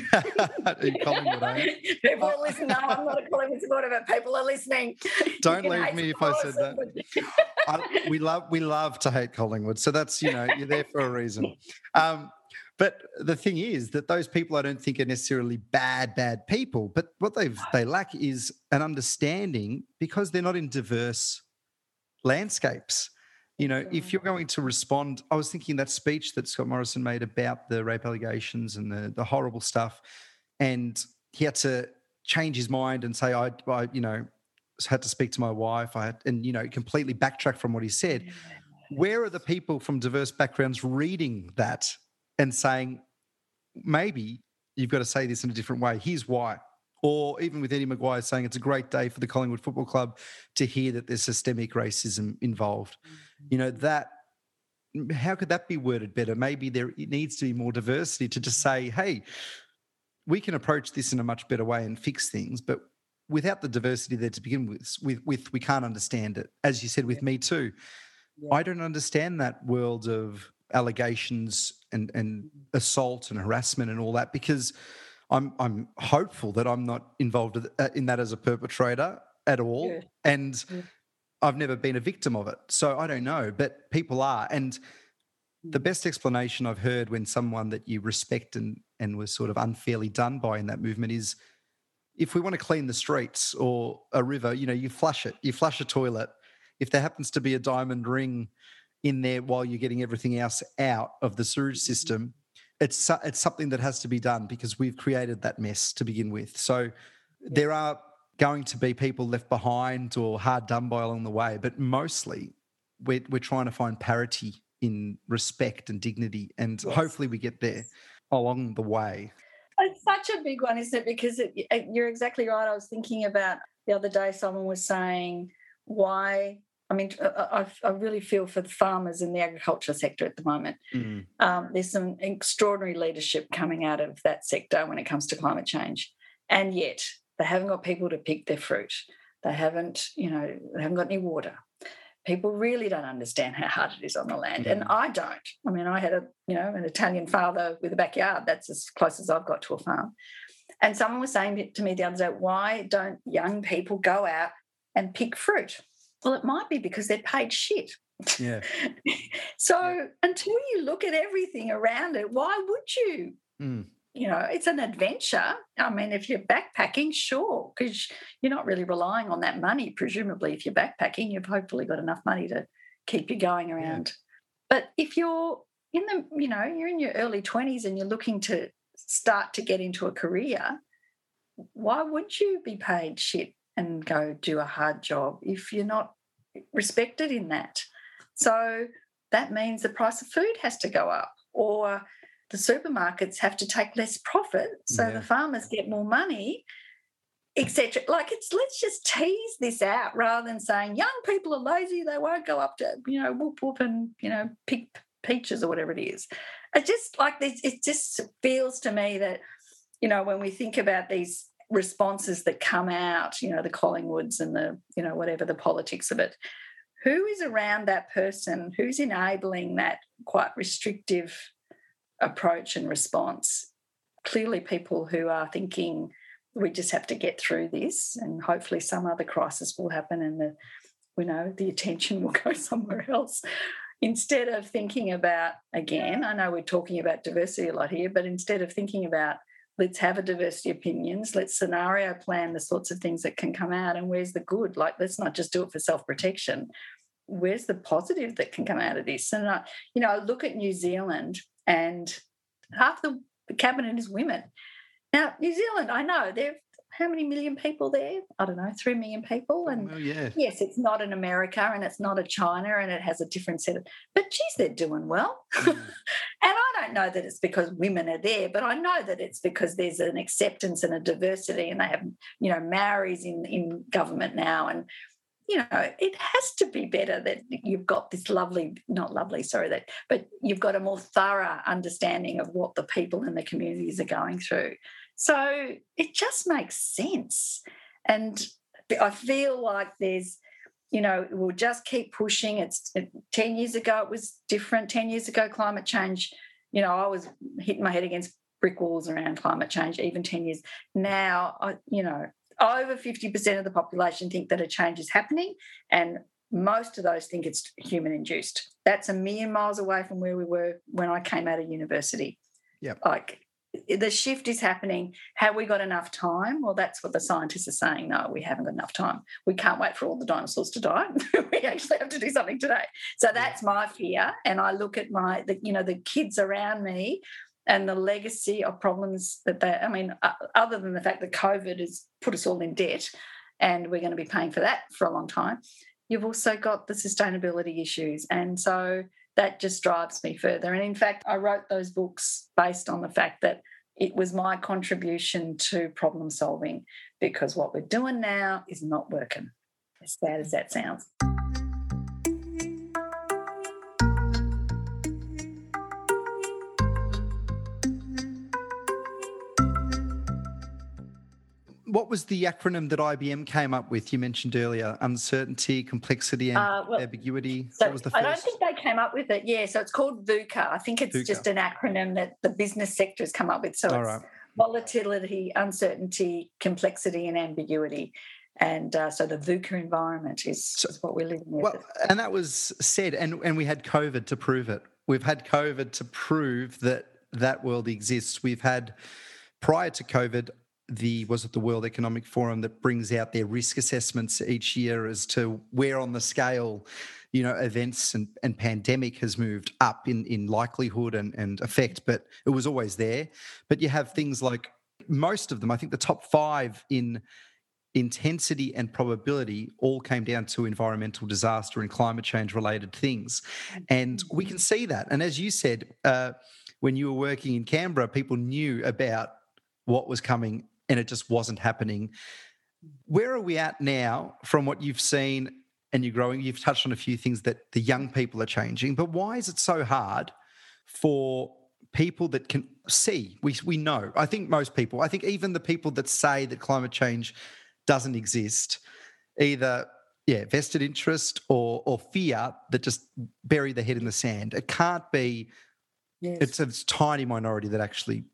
Collingwood, eh? [LAUGHS] people are listening. No, I'm not a Collingwood supporter, but people are listening. [LAUGHS] Don't leave me if I said that. I, we love we love to hate Collingwood, so that's you know you're there for a reason. Um, but the thing is that those people I don't think are necessarily bad, bad people. But what they they lack is an understanding because they're not in diverse landscapes. You know, if you're going to respond, I was thinking that speech that Scott Morrison made about the rape allegations and the the horrible stuff, and he had to change his mind and say, I, I you know, had to speak to my wife. I had, and you know, completely backtrack from what he said. Where are the people from diverse backgrounds reading that and saying, maybe you've got to say this in a different way. Here's why. Or even with Eddie McGuire saying it's a great day for the Collingwood Football Club to hear that there's systemic racism involved. Mm. You know, that how could that be worded better? Maybe there needs to be more diversity to just say, hey, we can approach this in a much better way and fix things. But without the diversity there to begin with, with, with we can't understand it. As you said with me too, yeah. I don't understand that world of allegations and and assault and harassment and all that because I'm I'm hopeful that I'm not involved uh, in that as a perpetrator at all, yeah. and yeah. I've never been a victim of it, so I don't know. But people are, and the best explanation I've heard when someone that you respect and and was sort of unfairly done by in that movement is if we want to clean the streets or a river, you know, you flush it, you flush a toilet. If there happens to be a diamond ring in there while you're getting everything else out of the sewage system. It's it's something that has to be done because we've created that mess to begin with. So there are going to be people left behind or hard done by along the way, but mostly we're we're trying to find parity in respect and dignity, and yes. hopefully we get there along the way. It's such a big one, isn't it? Because it, you're exactly right. I was thinking about the other day. Someone was saying, "Why I mean, I, I, really feel for the farmers in the agriculture sector at the moment. Mm. Um, there's some extraordinary leadership coming out of that sector when it comes to climate change, and yet they haven't got people to pick their fruit. They haven't, you know, they haven't got any water. People really don't understand how hard it is on the land, and I don't. I mean, I had a, you know, an Italian father with a backyard. That's as close as I've got to a farm. And someone was saying to me the other day, why don't young people go out and pick fruit? Well, it might be because they're paid shit. Yeah. [LAUGHS] so yeah. until you look at everything around it, why would you? Mm. You know, it's an adventure. I mean, if you're backpacking, sure, because you're not really relying on that money. Presumably, if you're backpacking, you've hopefully got enough money to keep you going around. Yeah. But if you're in the, you know, you're in your early 20s and you're looking to start to get into a career, why would you be paid shit and go do a hard job if you're not respected in that? So that means the price of food has to go up, or the supermarkets have to take less profit so yeah. the farmers get more money etc like it's let's just tease this out rather than saying young people are lazy they won't go up to you know whoop whoop and you know pick peaches or whatever it is it just like this it just feels to me that you know when we think about these responses that come out you know the collingwoods and the you know whatever the politics of it who is around that person who's enabling that quite restrictive approach and response clearly people who are thinking we just have to get through this and hopefully some other crisis will happen and the you know the attention will [LAUGHS] go somewhere else instead of thinking about, again, I know we're talking about diversity a lot here, but instead of thinking about let's have a diversity of opinions, let's scenario plan the sorts of things that can come out and where's the good? Like, let's not just do it for self protection. Where's the positive that can come out of this? And I, you know, I look at New Zealand and half the cabinet is women. Now, New Zealand, I know they've how many million people there? I don't know, three million people. And oh, yeah. yes, it's not an America and it's not a China and it has a different set of, but geez, they're doing well. Mm. [LAUGHS] and I don't know that it's because women are there, but I know that it's because there's an acceptance and a diversity and they have, you know, Maoris in, in government now. And, you know, it has to be better that you've got this lovely, not lovely, sorry, that, but you've got a more thorough understanding of what the people in the communities are going through. So it just makes sense. And I feel like there's, you know, we'll just keep pushing. It's 10 years ago, it was different. 10 years ago, climate change, you know, I was hitting my head against brick walls around climate change, even 10 years. Now, I, you know, over 50% of the population think that a change is happening. And most of those think it's human induced. That's a million miles away from where we were when I came out of university. Yeah. Like the shift is happening. Have we got enough time? Well, that's what the scientists are saying. No, we haven't got enough time. We can't wait for all the dinosaurs to die. [LAUGHS] we actually have to do something today. So that's my fear. And I look at my, the, you know, the kids around me and the legacy of problems that they, I mean, other than the fact that COVID has put us all in debt and we're going to be paying for that for a long time, you've also got the sustainability issues. And so that just drives me further. And in fact, I wrote those books based on the fact that it was my contribution to problem solving because what we're doing now is not working, as bad as that sounds. What was the acronym that IBM came up with? You mentioned earlier uncertainty, complexity, and uh, well, ambiguity. So what was the first? I don't think they came up with it. Yeah, so it's called VUCA. I think it's VUCA. just an acronym that the business sector has come up with. So All it's right. volatility, uncertainty, complexity, and ambiguity. And uh, so the VUCA environment is, so, is what we're living with. Well, and that was said, and, and we had COVID to prove it. We've had COVID to prove that that world exists. We've had prior to COVID the was it the World Economic Forum that brings out their risk assessments each year as to where on the scale you know events and, and pandemic has moved up in in likelihood and, and effect but it was always there. But you have things like most of them i think the top five in intensity and probability all came down to environmental disaster and climate change related things. And we can see that. And as you said uh, when you were working in canberra people knew about what was coming and it just wasn't happening. Where are we at now from what you've seen and you're growing. You've touched on a few things that the young people are changing, but why is it so hard for people that can see? We we know. I think most people. I think even the people that say that climate change doesn't exist, either yeah, vested interest or or fear that just bury their head in the sand. It can't be. Yes. It's a tiny minority that actually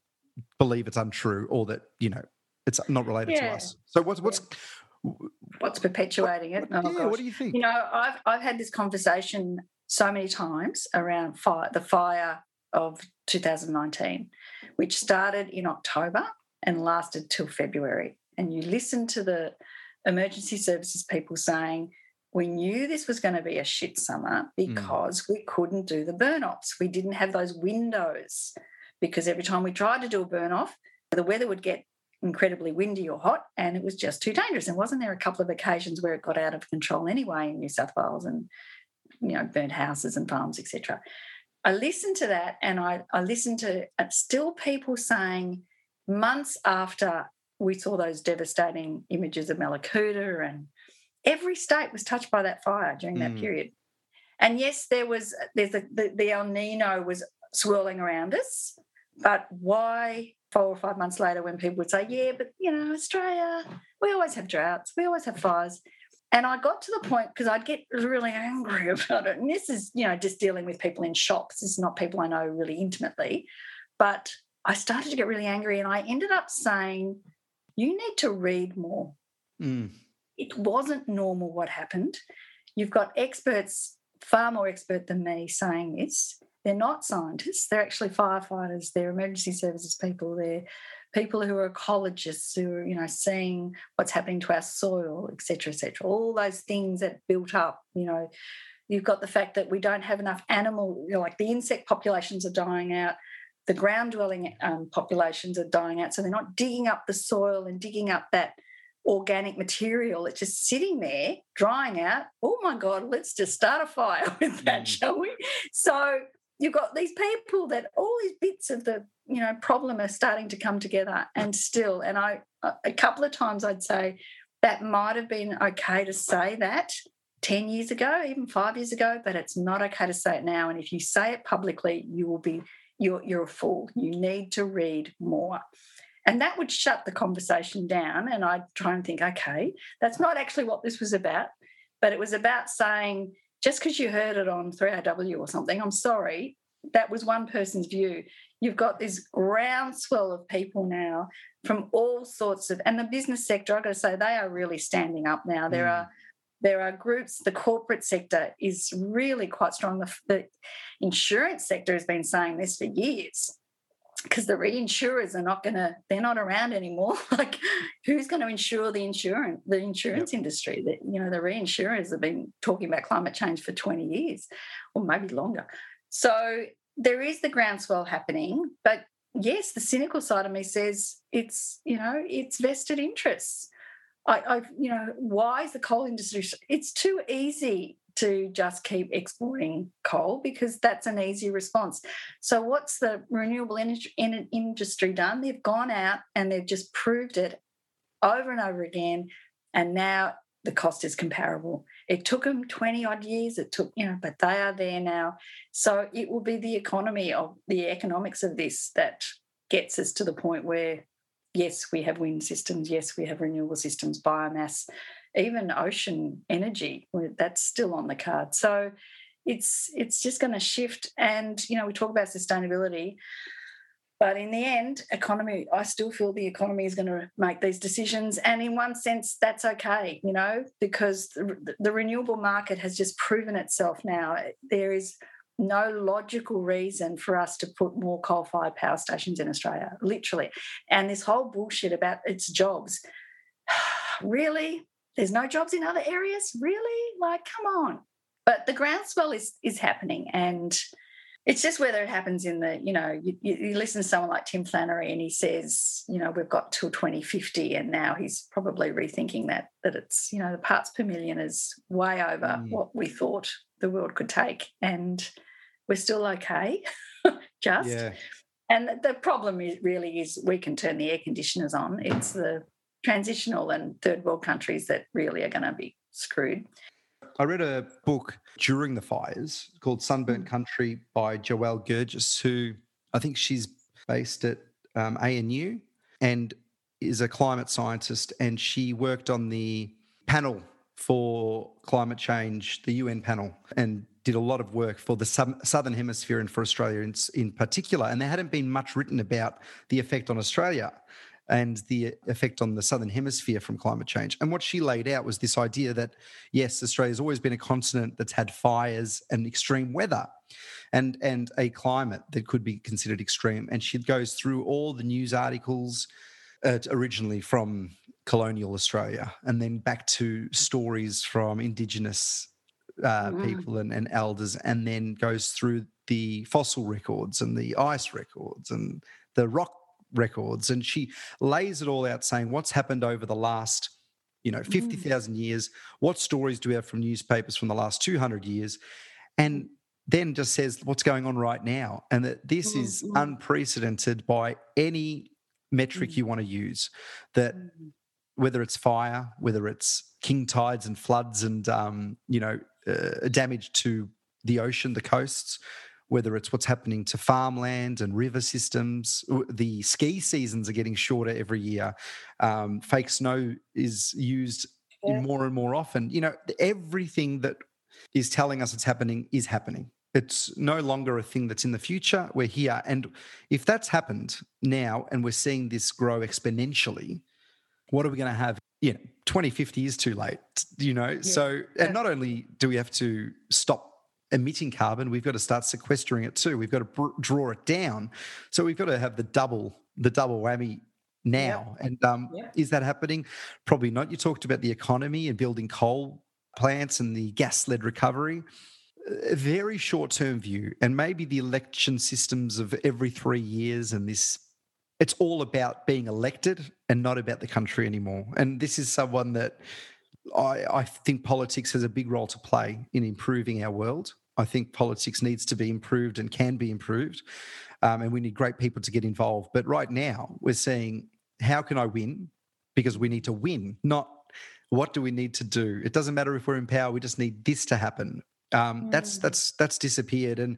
believe it's untrue or that you know it's not related yeah. to us. So what's what's what's perpetuating it? Oh, yeah, what do you think? You know, I've I've had this conversation so many times around fire, the fire of 2019, which started in October and lasted till February. And you listen to the emergency services people saying, we knew this was going to be a shit summer hmm. because mm. we couldn't do the burn ops. We didn't have those windows because every time we tried to do a burn off, the weather would get incredibly windy or hot and it was just too dangerous. And wasn't there a couple of occasions where it got out of control anyway in New South Wales and you know burnt houses and farms, etc. I listened to that and I, I listened to uh, still people saying months after we saw those devastating images of Mallacoota and every state was touched by that fire during that mm. period. And yes, there was there's a, the, the El Nino was swirling around us, but why four or five months later when people would say, Yeah, but you know, Australia, we always have droughts, we always have fires. And I got to the point because I'd get really angry [LAUGHS] about it. And this is, you know, just dealing with people in shops. This is not people I know really intimately. But I started to get really angry and I ended up saying, you need to read more. Mm. It wasn't normal what happened. You've got experts, far more expert than me, saying this. They're not scientists. They're actually firefighters. They're emergency services people. They're people who are ecologists who are, you know, seeing what's happening to our soil, etc., etc. All those things that built up, you know, you've got the fact that we don't have enough animal, you know, like the insect populations are dying out, the ground dwelling um, populations are dying out. So they're not digging up the soil and digging up that organic material. It's just sitting there, drying out. Oh my God, let's just start a fire [LAUGHS] with that, mm. shall we? So you've got these people that all these bits of the you know problem are starting to come together and still and i a couple of times i'd say that might have been okay to say that 10 years ago even 5 years ago but it's not okay to say it now and if you say it publicly you will be you're, you're a fool. You need to read more. And that would shut the conversation down and i'd try and think okay that's not actually what this was about but it was about saying just because you heard it on 3AW or something, I'm sorry, that was one person's view. You've got this groundswell of people now from all sorts of, and the business sector, I've got to say, they are really standing up now. There mm. are there are groups, the corporate sector is really quite strong. The, the insurance sector has been saying this for years because the reinsurers are not going to they're not around anymore. [LAUGHS] Like who's going to insure the insurance the insurance yep. industry? That you know the reinsurers have been talking about climate change for 20 years or maybe longer. So there is the groundswell happening but yes the cynical side of me says it's you know it's vested interests. I, I you know why is the coal industry it's too easy to just keep exporting coal because that's an easy response. So, what's the renewable energy industry done? They've gone out and they've just proved it over and over again. And now the cost is comparable. It took them 20 odd years, it took, you know, but they are there now. So, it will be the economy of the economics of this that gets us to the point where, yes, we have wind systems, yes, we have renewable systems, biomass even ocean energy that's still on the card. So it's it's just going to shift. And you know we talk about sustainability but in the end economy i still feel the economy is going to make these decisions. And in one sense that's okay you know because the, the renewable market has just proven itself now. There is no logical reason for us to put more coal-fired power stations in australia literally. And this whole bullshit about its jobs [SIGHS] really there's no jobs in other areas? Really? Like come on. But the groundswell is is happening and it's just whether it happens in the you know you, you, listen to someone like tim flannery and he says you know we've got till 2050 and now he's probably rethinking that that it's you know the parts per million is way over mm. what we thought the world could take and we're still okay. [LAUGHS] Just. Yeah. and the problem is really is we can turn the air conditioners on. It's the transitional and third world countries that really are going to be screwed. I read a book during the fires called Sunburnt Country by Joelle Gergis, who I think she's based at um, ANU and is a climate scientist. And she worked on the panel for climate change, the UN panel, and did a lot of work for the southern hemisphere and for Australia in, in particular. And there hadn't been much written about the effect on Australia and the effect on the southern hemisphere from climate change. And what she laid out was this idea that yes, Australia's always been a continent that's had fires and extreme weather and and a climate that could be considered extreme. And she goes through all the news articles uh, originally from colonial Australia and then back to stories from indigenous uh, mm. people and, and elders and then goes through the fossil records and the ice records and the rock records and she lays it all out saying what's happened over the last you know 50,000 mm. years what stories do we have from newspapers from the last 200 years and then just says what's going on right now and that this mm-hmm. is unprecedented by any metric mm-hmm. you want to use that mm-hmm. whether it's fire whether it's king tides and floods and um, you know uh, damage to the ocean the coasts whether it's what's happening to farmland and river systems. The ski seasons are getting shorter every year. Um, fake snow is used yeah. more and more often. You know, everything that is telling us it's happening is happening. It's no longer a thing that's in the future. We're here. And if that's happened now and we're seeing this grow exponentially, what are we going to have? You know, 2050 is too late, you know? Yeah. So, and not only do we have to stop emitting carbon, we've got to start sequestering it too. We've got to br- draw it down. So we've got to have the double the double whammy now. And um, is that happening? Probably not. You talked about the economy and building coal plants and the gas led recovery. A very short term view, and maybe the election systems of every three years and this. It's all about being elected and not about the country anymore. And this is someone that I, I think politics has a big role to play in improving our world. I think politics needs to be improved and can be improved. Um, and we need great people to get involved. But right now, we're saying, how can I win? Because we need to win, not what do we need to do. It doesn't matter if we're in power; we just need this to happen. Um, mm. That's that's that's disappeared, and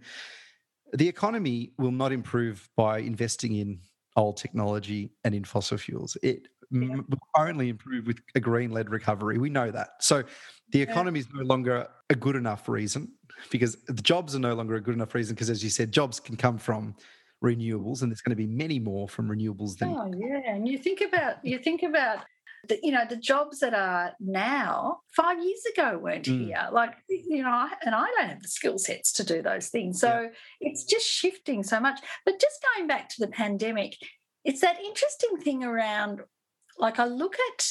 the economy will not improve by investing in old technology and in fossil fuels. It yeah. will only improve with a green led recovery. We know that. So the economy is no longer a good enough reason because the jobs are no longer a good enough reason because, as you said, jobs can come from renewables and there's going to be many more from renewables than oh yeah and you think about you think about the, you know the jobs that are now five years ago weren't mm. here like you know and i don't have the skill sets to do those things so yeah. it's just shifting so much but just going back to the pandemic it's that interesting thing around like I look at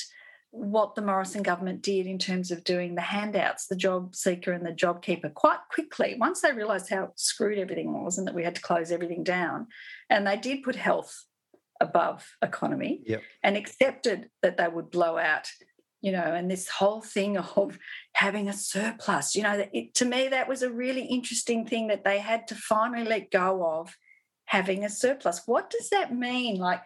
what the Morrison government did in terms of doing the handouts, the job seeker and the job keeper, quite quickly, once they realised how screwed everything was and that we had to close everything down. And they did put health above economy yep. and accepted that they would blow out you know, and this whole thing of having a surplus, you know, it, to me, that was a really interesting thing that they had to finally let go of having a surplus. What does that mean? Like,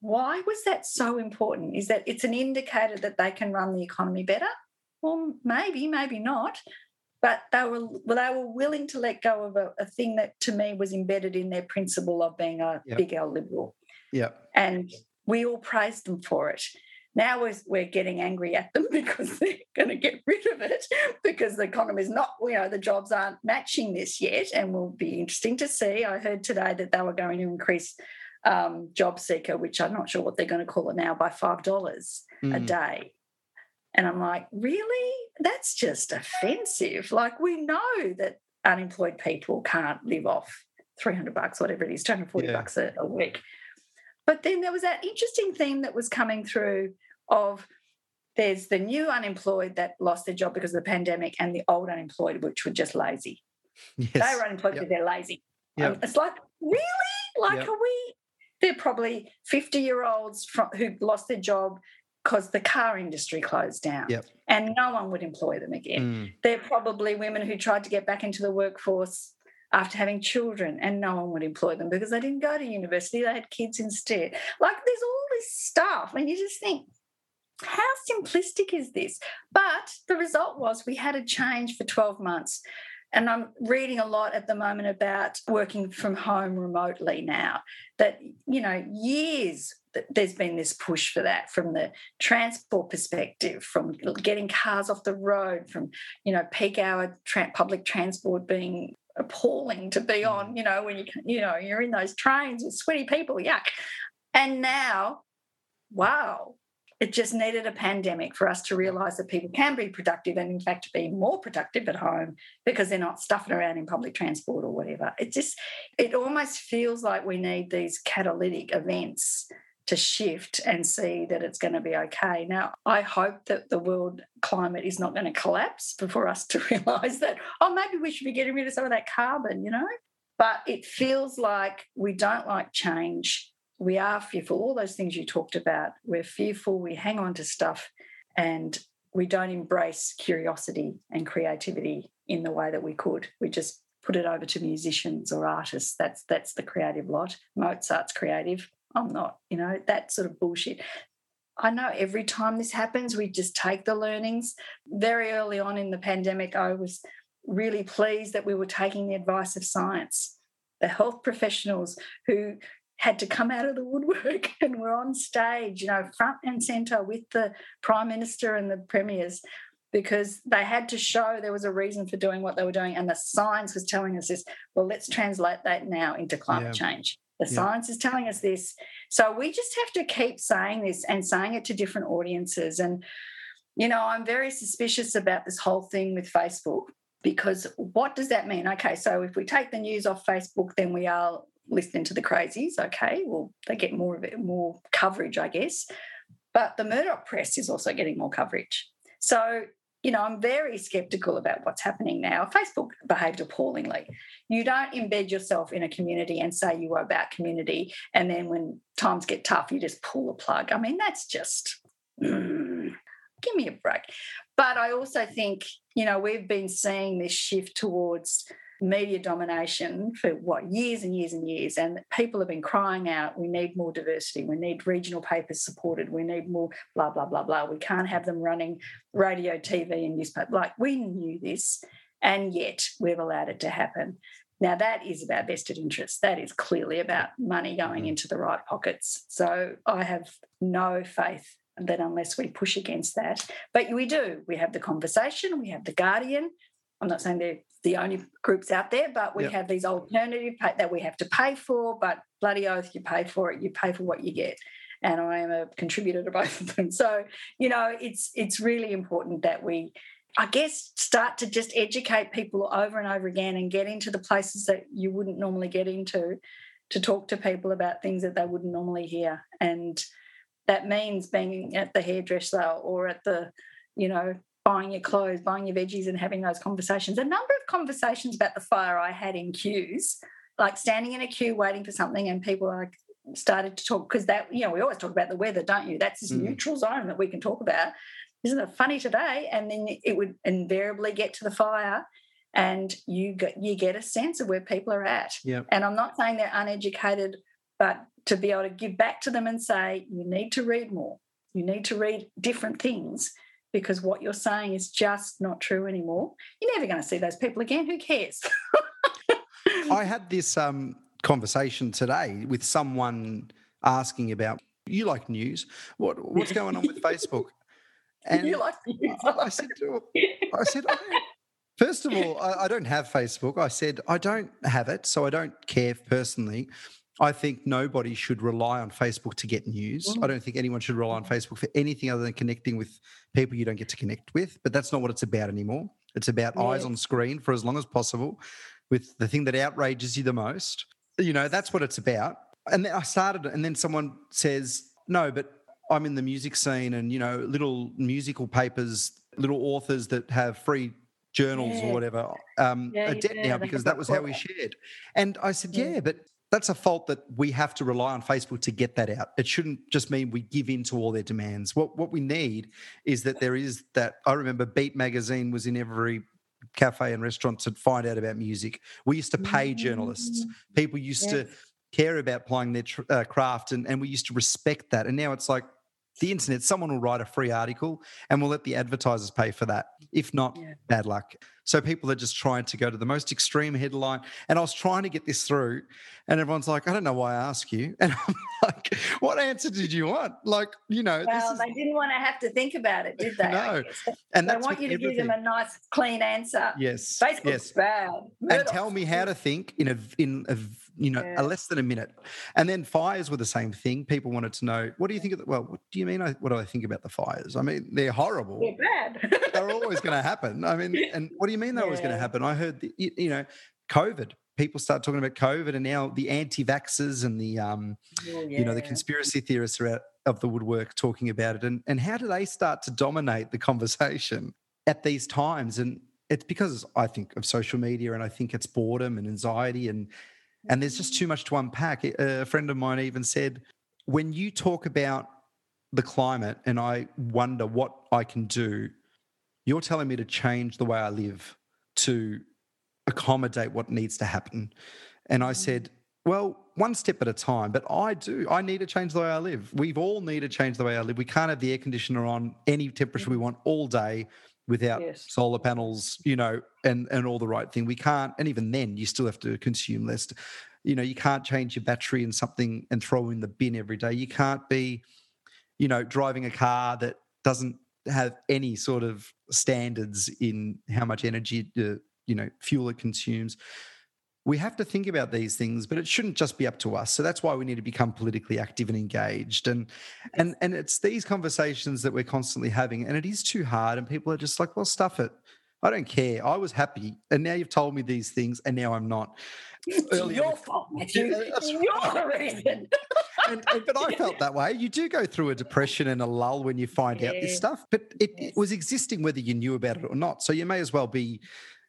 why was that so important? Is that it's an indicator that they can run the economy better? Well, maybe, maybe not. But they were well, they were willing to let go of a, a thing that to me was embedded in their principle of being a yep. big L liberal. Yeah. And we all praised them for it. Now we're, we're getting angry at them [LAUGHS] because they're going to get rid of it because the economy is not, you know, the jobs aren't matching this yet. And will be interesting to see. I heard today that they were going to increase um, job seeker, which I'm not sure what they're going to call it now, by $5 mm. a day. And I'm like, really? That's just offensive. Like, we know that unemployed people can't live off 300 bucks, whatever it is, 240 yeah. bucks a, a week. But then there was that interesting theme that was coming through of there's the new unemployed that lost their job because of the pandemic and the old unemployed, which were just lazy. Yes. They were unemployed yep. because they're lazy. Yep. It's like, really? Like, yep. are we they're probably 50 year olds who lost their job because the car industry closed down yep. and no one would employ them again. Mm. They're probably women who tried to get back into the workforce after having children and no one would employ them because they didn't go to university, they had kids instead. Like there's all this stuff, and you just think, how simplistic is this? But the result was we had a change for 12 months. And I'm reading a lot at the moment about working from home remotely now. That, you know, years there's been this push for that from the transport perspective, from getting cars off the road, from, you know, peak hour tra- public transport being appalling to be on, mm. you know, when you, you know, you're in those trains with sweaty people, yuck. And now, wow, it just needed a pandemic for us to realize that people can be productive and, in fact, be more productive at home because they're not stuffing around in public transport or whatever. It just, it almost feels like we need these catalytic events to shift and see that it's going to be okay. Now, I hope that the world climate is not going to collapse before us to [LAUGHS] realize that, oh, maybe we should be getting rid of some of that carbon, you know? But it feels like we don't like change we are fearful, all those things you talked about. We're fearful, we hang on to stuff, and we don't embrace curiosity and creativity in the way that we could. We just put it over to musicians or artists. That's that's the creative lot. Mozart's creative. I'm not, you know, that sort of bullshit. I know every time this happens, we just take the learnings. Very early on in the pandemic, I was really pleased that we were taking the advice of science. The health professionals who had to come out of the woodwork [LAUGHS] and were on stage, you know, front and centre with the Prime Minister and the Premiers because they had to show there was a reason for doing what they were doing. And the science was telling us this. Well, let's translate that now into climate yeah. change. The yeah. science is telling us this. So we just have to keep saying this and saying it to different audiences. And, you know, I'm very suspicious about this whole thing with Facebook because what does that mean? Okay, so if we take the news off Facebook, then we are listening to the crazies. Okay, well, they get more of it, more coverage, I guess. But the Murdoch press is also getting more coverage. So, you know, I'm very skeptical about what's happening now. Facebook behaved appallingly. You don't embed yourself in a community and say you are about community. And then when times get tough, you just pull the plug. I mean, that's just, [CLEARS THROAT] give me a break. But I also think, you know, we've been seeing this shift towards media domination for what years and years and years and people have been crying out we need more diversity. We need regional papers supported. We need more blah blah blah blah. We can't have them running radio tv and newspaper. Like we knew this and yet we've allowed it to happen. Now that is about vested interests. That is clearly about money going mm-hmm. into the right pockets. So i have no faith that unless we push against that but we do. We have the conversation. We have the guardian I'm not saying they're the only groups out there, but we yep. have these alternative pay- that we have to pay for. But bloody oath, you pay for it. You pay for what you get. And I am a contributor to both of them. [LAUGHS] So you know, it's it's really important that we, I guess, start to just educate people over and over again and get into the places that you wouldn't normally get into, to talk to people about things that they wouldn't normally hear. And that means being at the hairdresser or at the you know buying your clothes, buying your veggies, and having those conversations. A number of conversations about the fire I had in queues, like standing in a queue waiting for something, and people like started to talk because that you know we always talk about the weather, don't you? That's this mm. neutral zone that we can talk about. Isn't it funny today? And then it would invariably get to the fire, and you get you get a sense of where people are at. Yep. And I'm not saying they're uneducated, but to be able to give back to them and say you need to read more, you need to read different things because what you're saying is just not true anymore. You're never going to see those people again. Who cares? [LAUGHS] I had this um, conversation today with someone asking about you like news. What what's going on with Facebook? [LAUGHS] And you like news. I said, I said, I [LAUGHS] first of all, I, I don't have Facebook. I said I don't have it, so I don't care personally. I think nobody should rely on Facebook to get news. Mm. I don't think anyone should rely on Facebook for anything other than connecting with people you don't get to connect with. But that's not what it's about anymore. It's about yeah. eyes on screen for as long as possible with the thing that outrages you the most. You know, that's what it's about. And then I started, and then someone says, No, but I'm in the music scene and, you know, little musical papers, little authors that have free journals yeah. or whatever um, yeah, are dead now because that was how we shared. And I said, yeah, but that's a fault that we have to rely on Facebook to get that out. It shouldn't just mean we give in to all their demands. What what we need is that there is that. I remember Beat magazine was in every cafe and restaurant to find out about music. We used to pay journalists. Mm. People used yes. to care about playing their uh, craft, and and we used to respect that. And now it's like the internet, someone will write a free article and we'll let the advertisers pay for that. If not, yeah. bad luck. So people are just trying to go to the most extreme headline. And I was trying to get this through, and everyone's like, I don't know why I ask you. [LAUGHS] And I'm like, what answer did you want? Like, you know, well, is... they didn't want to have to think about it, did [LAUGHS] they? no. [LAUGHS] And they want you to everything. give them a nice, clean answer. Yes. Facebook's yes. bad. And tell me how to think in a in a you know, yeah. a less than a minute. And then fires were the same thing. People wanted to know, what do you think of the, well, what do you mean? I, What do I think about the fires? I mean, they're horrible. They're bad. they're always going to happen. I mean, and what do you mean they're yeah. always going to happen? I heard, the, you, you, know, COVID. People start talking about COVID, and now the anti-vaxxers and the, um, oh, yeah. you know, the conspiracy theorists are out of the woodwork talking about it. And and how do they start to dominate the conversation at these times? And it's because I think of social media, and I think it's boredom and anxiety and and there's just too much to unpack. A friend of mine even said, when you talk about the climate and I wonder what I can do, you're telling me to change the way I live to accommodate what needs to happen. And I said, mm. well, one step at a time, but I do. I need to change the way I live. We've all need to change the way I live. We can't have the air conditioner on any temperature we want all day without yes. solar panels, you know, and and all the right thing. We can't, and even then, you still have to consume less. You know, you can't change your battery in something and throw in the bin every day. You can't be, you know, driving a car that doesn't have any sort of standards in how much energy, uh, you know, fuel it consumes. We have to think about these things but it shouldn't just be up to us. So that's why we need to become politically active and engaged. And and and it's these conversations that we're constantly having and it is too hard and people are just like well stuff it. I don't care. I was happy, and now you've told me these things, and now I'm not. It's your fault, Matthew. You're the reason. and, and, but I felt that way. You do go through a depression and a lull when you find yeah. out this stuff, but it, yes. it was existing whether you knew about it or not. So you may as well be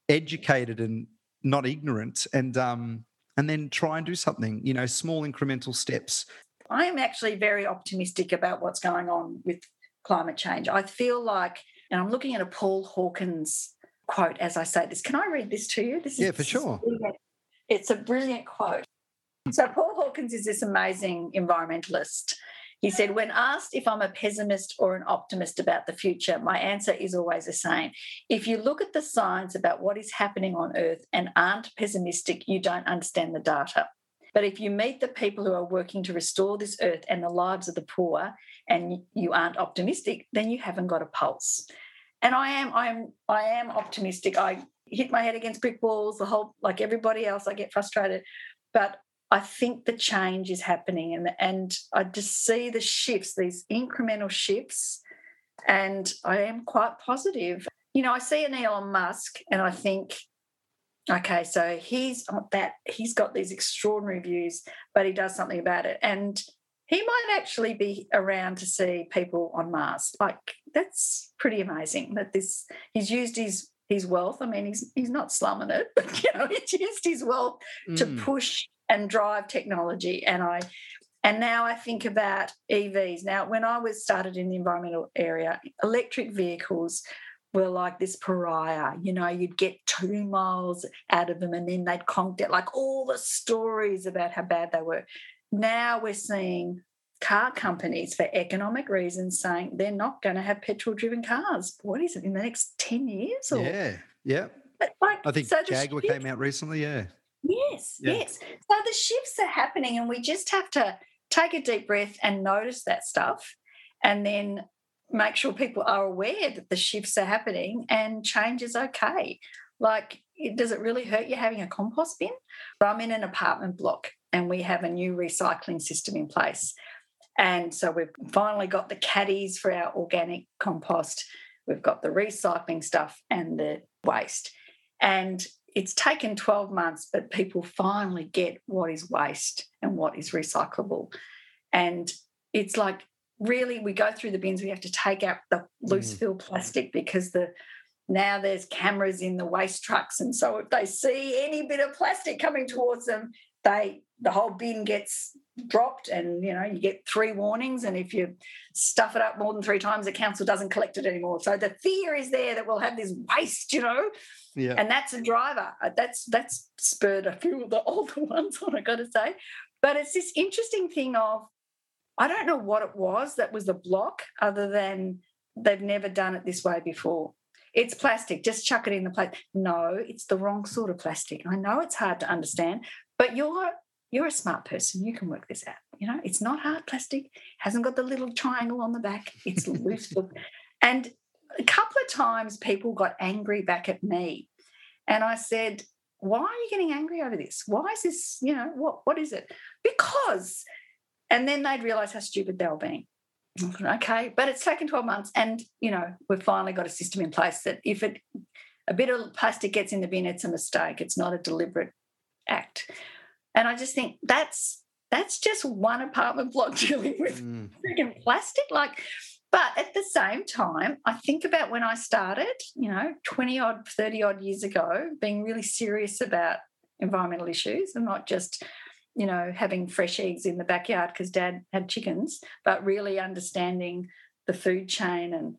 educated and not ignorant and um and then try and do something you know small incremental steps i am actually very optimistic about what's going on with climate change i feel like and i'm looking at a paul hawkins quote as i say this can i read this to you this is yeah for sure it's a brilliant quote so paul hawkins is this amazing environmentalist he said, When asked if I'm a pessimist or an optimist about the future, my answer is always the same. If you look at the science about what is happening on Earth and aren't pessimistic, you don't understand the data. But if you meet the people who are working to restore this earth and the lives of the poor and you aren't optimistic, then you haven't got a pulse. And I am, I am, I am optimistic. I hit my head against brick walls, the whole like everybody else, I get frustrated. But I think the change is happening and, and I just see the shifts, these incremental shifts, and I am quite positive. You know, I see an Elon Musk and I think, okay, so he's that he's got these extraordinary views, but he does something about it. And he might actually be around to see people on Mars. Like that's pretty amazing that this he's used his his wealth. I mean, he's he's not slumming it, [LAUGHS] but you know, he's used his wealth mm. to push and drive technology. And I and now I think about EVs. Now, when I was started in the environmental area, electric vehicles were like this pariah. You know, you'd get two miles out of them and then they'd conked it, like all the stories about how bad they were. Now we're seeing car companies for economic reasons saying they're not going to have petrol driven cars. What is it in the next 10 years? Or? Yeah, yeah. But like, I think so Jaguar came out recently, yeah. Yes, yeah. yes. So the shifts are happening, and we just have to take a deep breath and notice that stuff, and then make sure people are aware that the shifts are happening and change is okay. Like, does it really hurt you having a compost bin? I'm in an apartment block and we have a new recycling system in place. And so we've finally got the caddies for our organic compost. We've got the recycling stuff and the waste. And it's taken 12 months, but people finally get what is waste and what is recyclable. And it's like really we go through the bins, we have to take out the loose mm. fill plastic because the now there's cameras in the waste trucks. And so if they see any bit of plastic coming towards them, they the whole bin gets dropped and you know you get three warnings and if you stuff it up more than three times the council doesn't collect it anymore so the fear is there that we'll have this waste you know yeah. and that's a driver uh, that's that's spurred a few of the [LAUGHS] older ones on i gotta say but it's this interesting thing of I don't know what it was that was the block, other than they've never done it this way before. It's plastic, just chuck it in the plate. No, it's the wrong sort of plastic. I know it's hard to understand, but you're you're a smart person. You can work this out. You know, it's not hard plastic, hasn't got the little triangle on the back, it's loose. [LAUGHS] and a couple of times people got angry back at me. And I said, why are you getting angry over this? Why is this, you know, what what is it? Because, and then they'd realize how stupid they were being. Okay, but it's taken 12 months, and you know, we've finally got a system in place that if it a bit of plastic gets in the bin, it's a mistake. It's not a deliberate act. And I just think that's that's just one apartment block [LAUGHS] dealing with mm. freaking plastic. Like, but at the same time, I think about when I started, you know, 20 odd, 30 odd years ago, being really serious about environmental issues and not just, you know, having fresh eggs in the backyard because dad had chickens, but really understanding the food chain and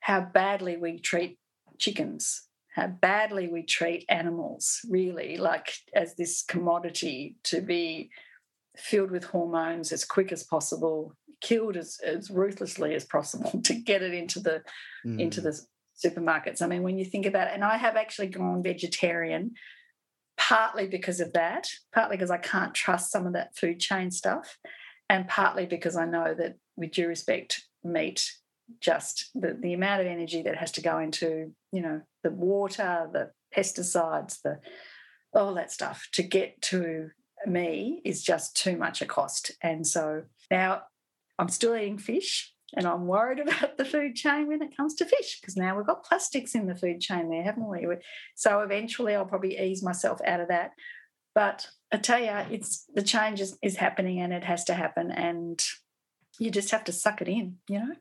how badly we treat chickens, how badly we treat animals, really, like as this commodity to be filled with hormones as quick as possible, killed as, as ruthlessly as possible [LAUGHS] to get it into the mm. into the supermarkets. I mean, when you think about it, and I have actually gone vegetarian partly because of that, partly because I can't trust some of that food chain stuff, and partly because I know that with due respect, meat just the, the amount of energy that has to go into, you know, the water, the pesticides, the all that stuff to get to me is just too much a cost. And so now I'm still eating fish and I'm worried [LAUGHS] about the food chain when it comes to fish because now we've got plastics in the food chain there, haven't we? So eventually I'll probably ease myself out of that. But I tell you, it's the change is, is happening and it has to happen. And you just have to suck it in, you know?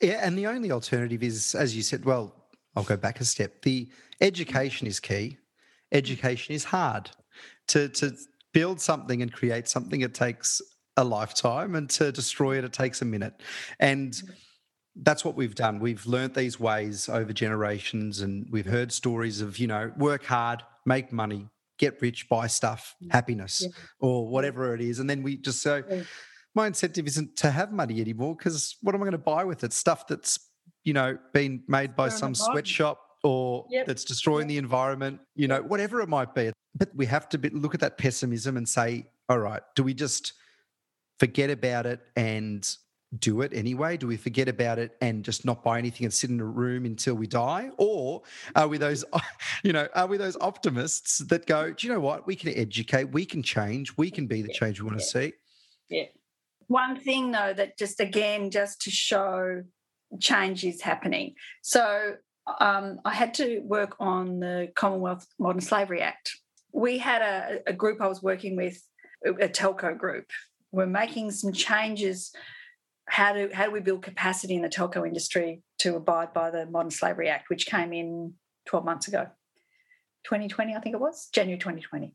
Yeah. And the only alternative is, as you said, well, I'll go back a step. The education is key. Education is hard. To, to build something and create something, it takes a lifetime, and to destroy it, it takes a minute. And that's what we've done. We've learnt these ways over generations, and we've heard stories of, you know, work hard, make money, get rich, buy stuff, happiness, yeah. or whatever it is. And then we just so. My incentive isn't to have money anymore because what am I going to buy with it? Stuff that's, you know, been made by some sweatshop or yep. that's destroying yep. the environment, you know, whatever it might be. But we have to look at that pessimism and say, all right, do we just forget about it and do it anyway? Do we forget about it and just not buy anything and sit in a room until we die? Or are we those, [LAUGHS] you know, are we those optimists that go, do you know what? We can educate, we can change, we can be the change we want to see. Yeah. One thing though, that just again, just to show change is happening. So um, I had to work on the Commonwealth Modern Slavery Act. We had a, a group I was working with, a telco group. We're making some changes. How do how do we build capacity in the telco industry to abide by the Modern Slavery Act, which came in 12 months ago, 2020, I think it was January 2020.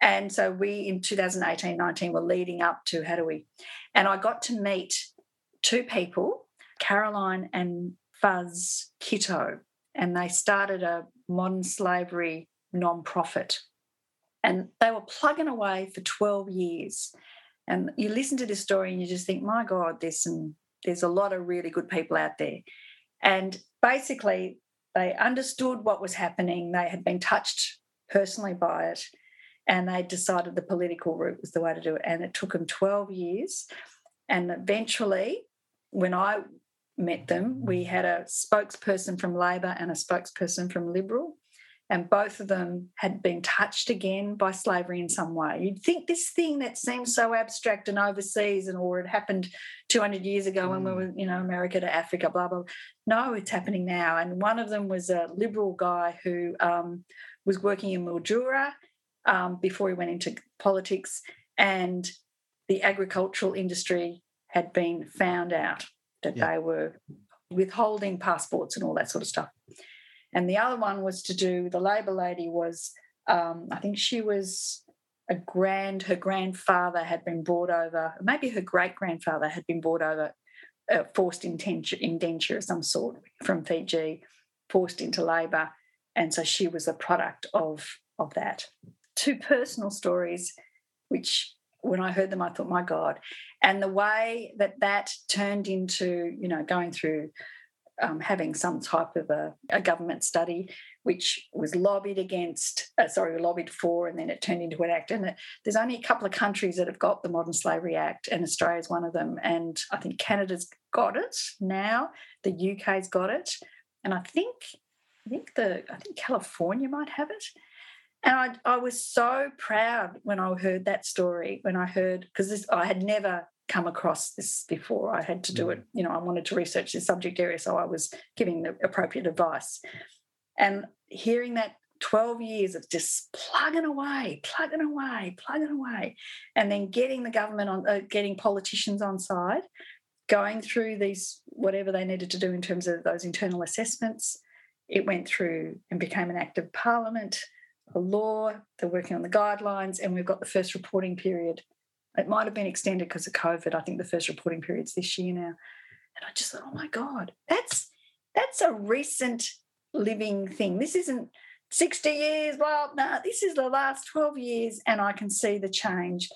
And so we in 2018, 19 were leading up to how do we, and I got to meet two people, Caroline and Fuzz Kitto, and they started a modern slavery non-profit. And they were plugging away for 12 years. And you listen to this story and you just think, my God, there's some there's a lot of really good people out there. And basically, they understood what was happening. They had been touched personally by it. And they decided the political route was the way to do it. And it took them 12 years. And eventually, when I met them. We had a spokesperson from Labor and a spokesperson from Liberal, and both of them had been touched again by slavery in some way. You'd think this thing that seems so abstract and overseas, and or it happened 200 years ago mm. when we mm. were, you know, America to Africa, blah blah. No, it's happening now. And one of them was a Liberal guy who um, was working in Mildura um, before he went into politics, and the agricultural industry had been found out that yeah. they were withholding passports and all that sort of stuff. And the other one was to do, the Labor lady was, um, I think she was a grand, her grandfather had been brought over, maybe her great grandfather had been brought over, uh, forced indenture, indenture of some sort from Fiji, forced into labour. And so she was a product of, of that. Two personal stories, which when I heard them, I thought, my God. And the way that that turned into, you know, going through um, having some type of a, a, government study, which was lobbied against, uh, sorry, lobbied for, and then it turned into an act. And it, there's only a couple of countries that have got the Modern Slavery Act, and Australia's one of them. And I think Canada's got it now. The UK's got it, and I think I think the I think California might have it. And I, I was so proud when I heard that story, when I heard, because I had never come across this before. I had to do it, mm. you know, I wanted to research this subject area, so I was giving the appropriate advice. And hearing that 12 years of just plugging away, plugging away, plugging away, and then getting the government on, uh, getting politicians on side, going through these, whatever they needed to do in terms of those internal assessments. It went through and became an act of parliament a law, they're working on the guidelines, and we've got the first reporting period. It might have been extended because of COVID. I think the first reporting period's this year now. And I just thought, oh my God, that's that's a recent living thing. This isn't 60 years, well, no, this is the last 12 years, and I can see the change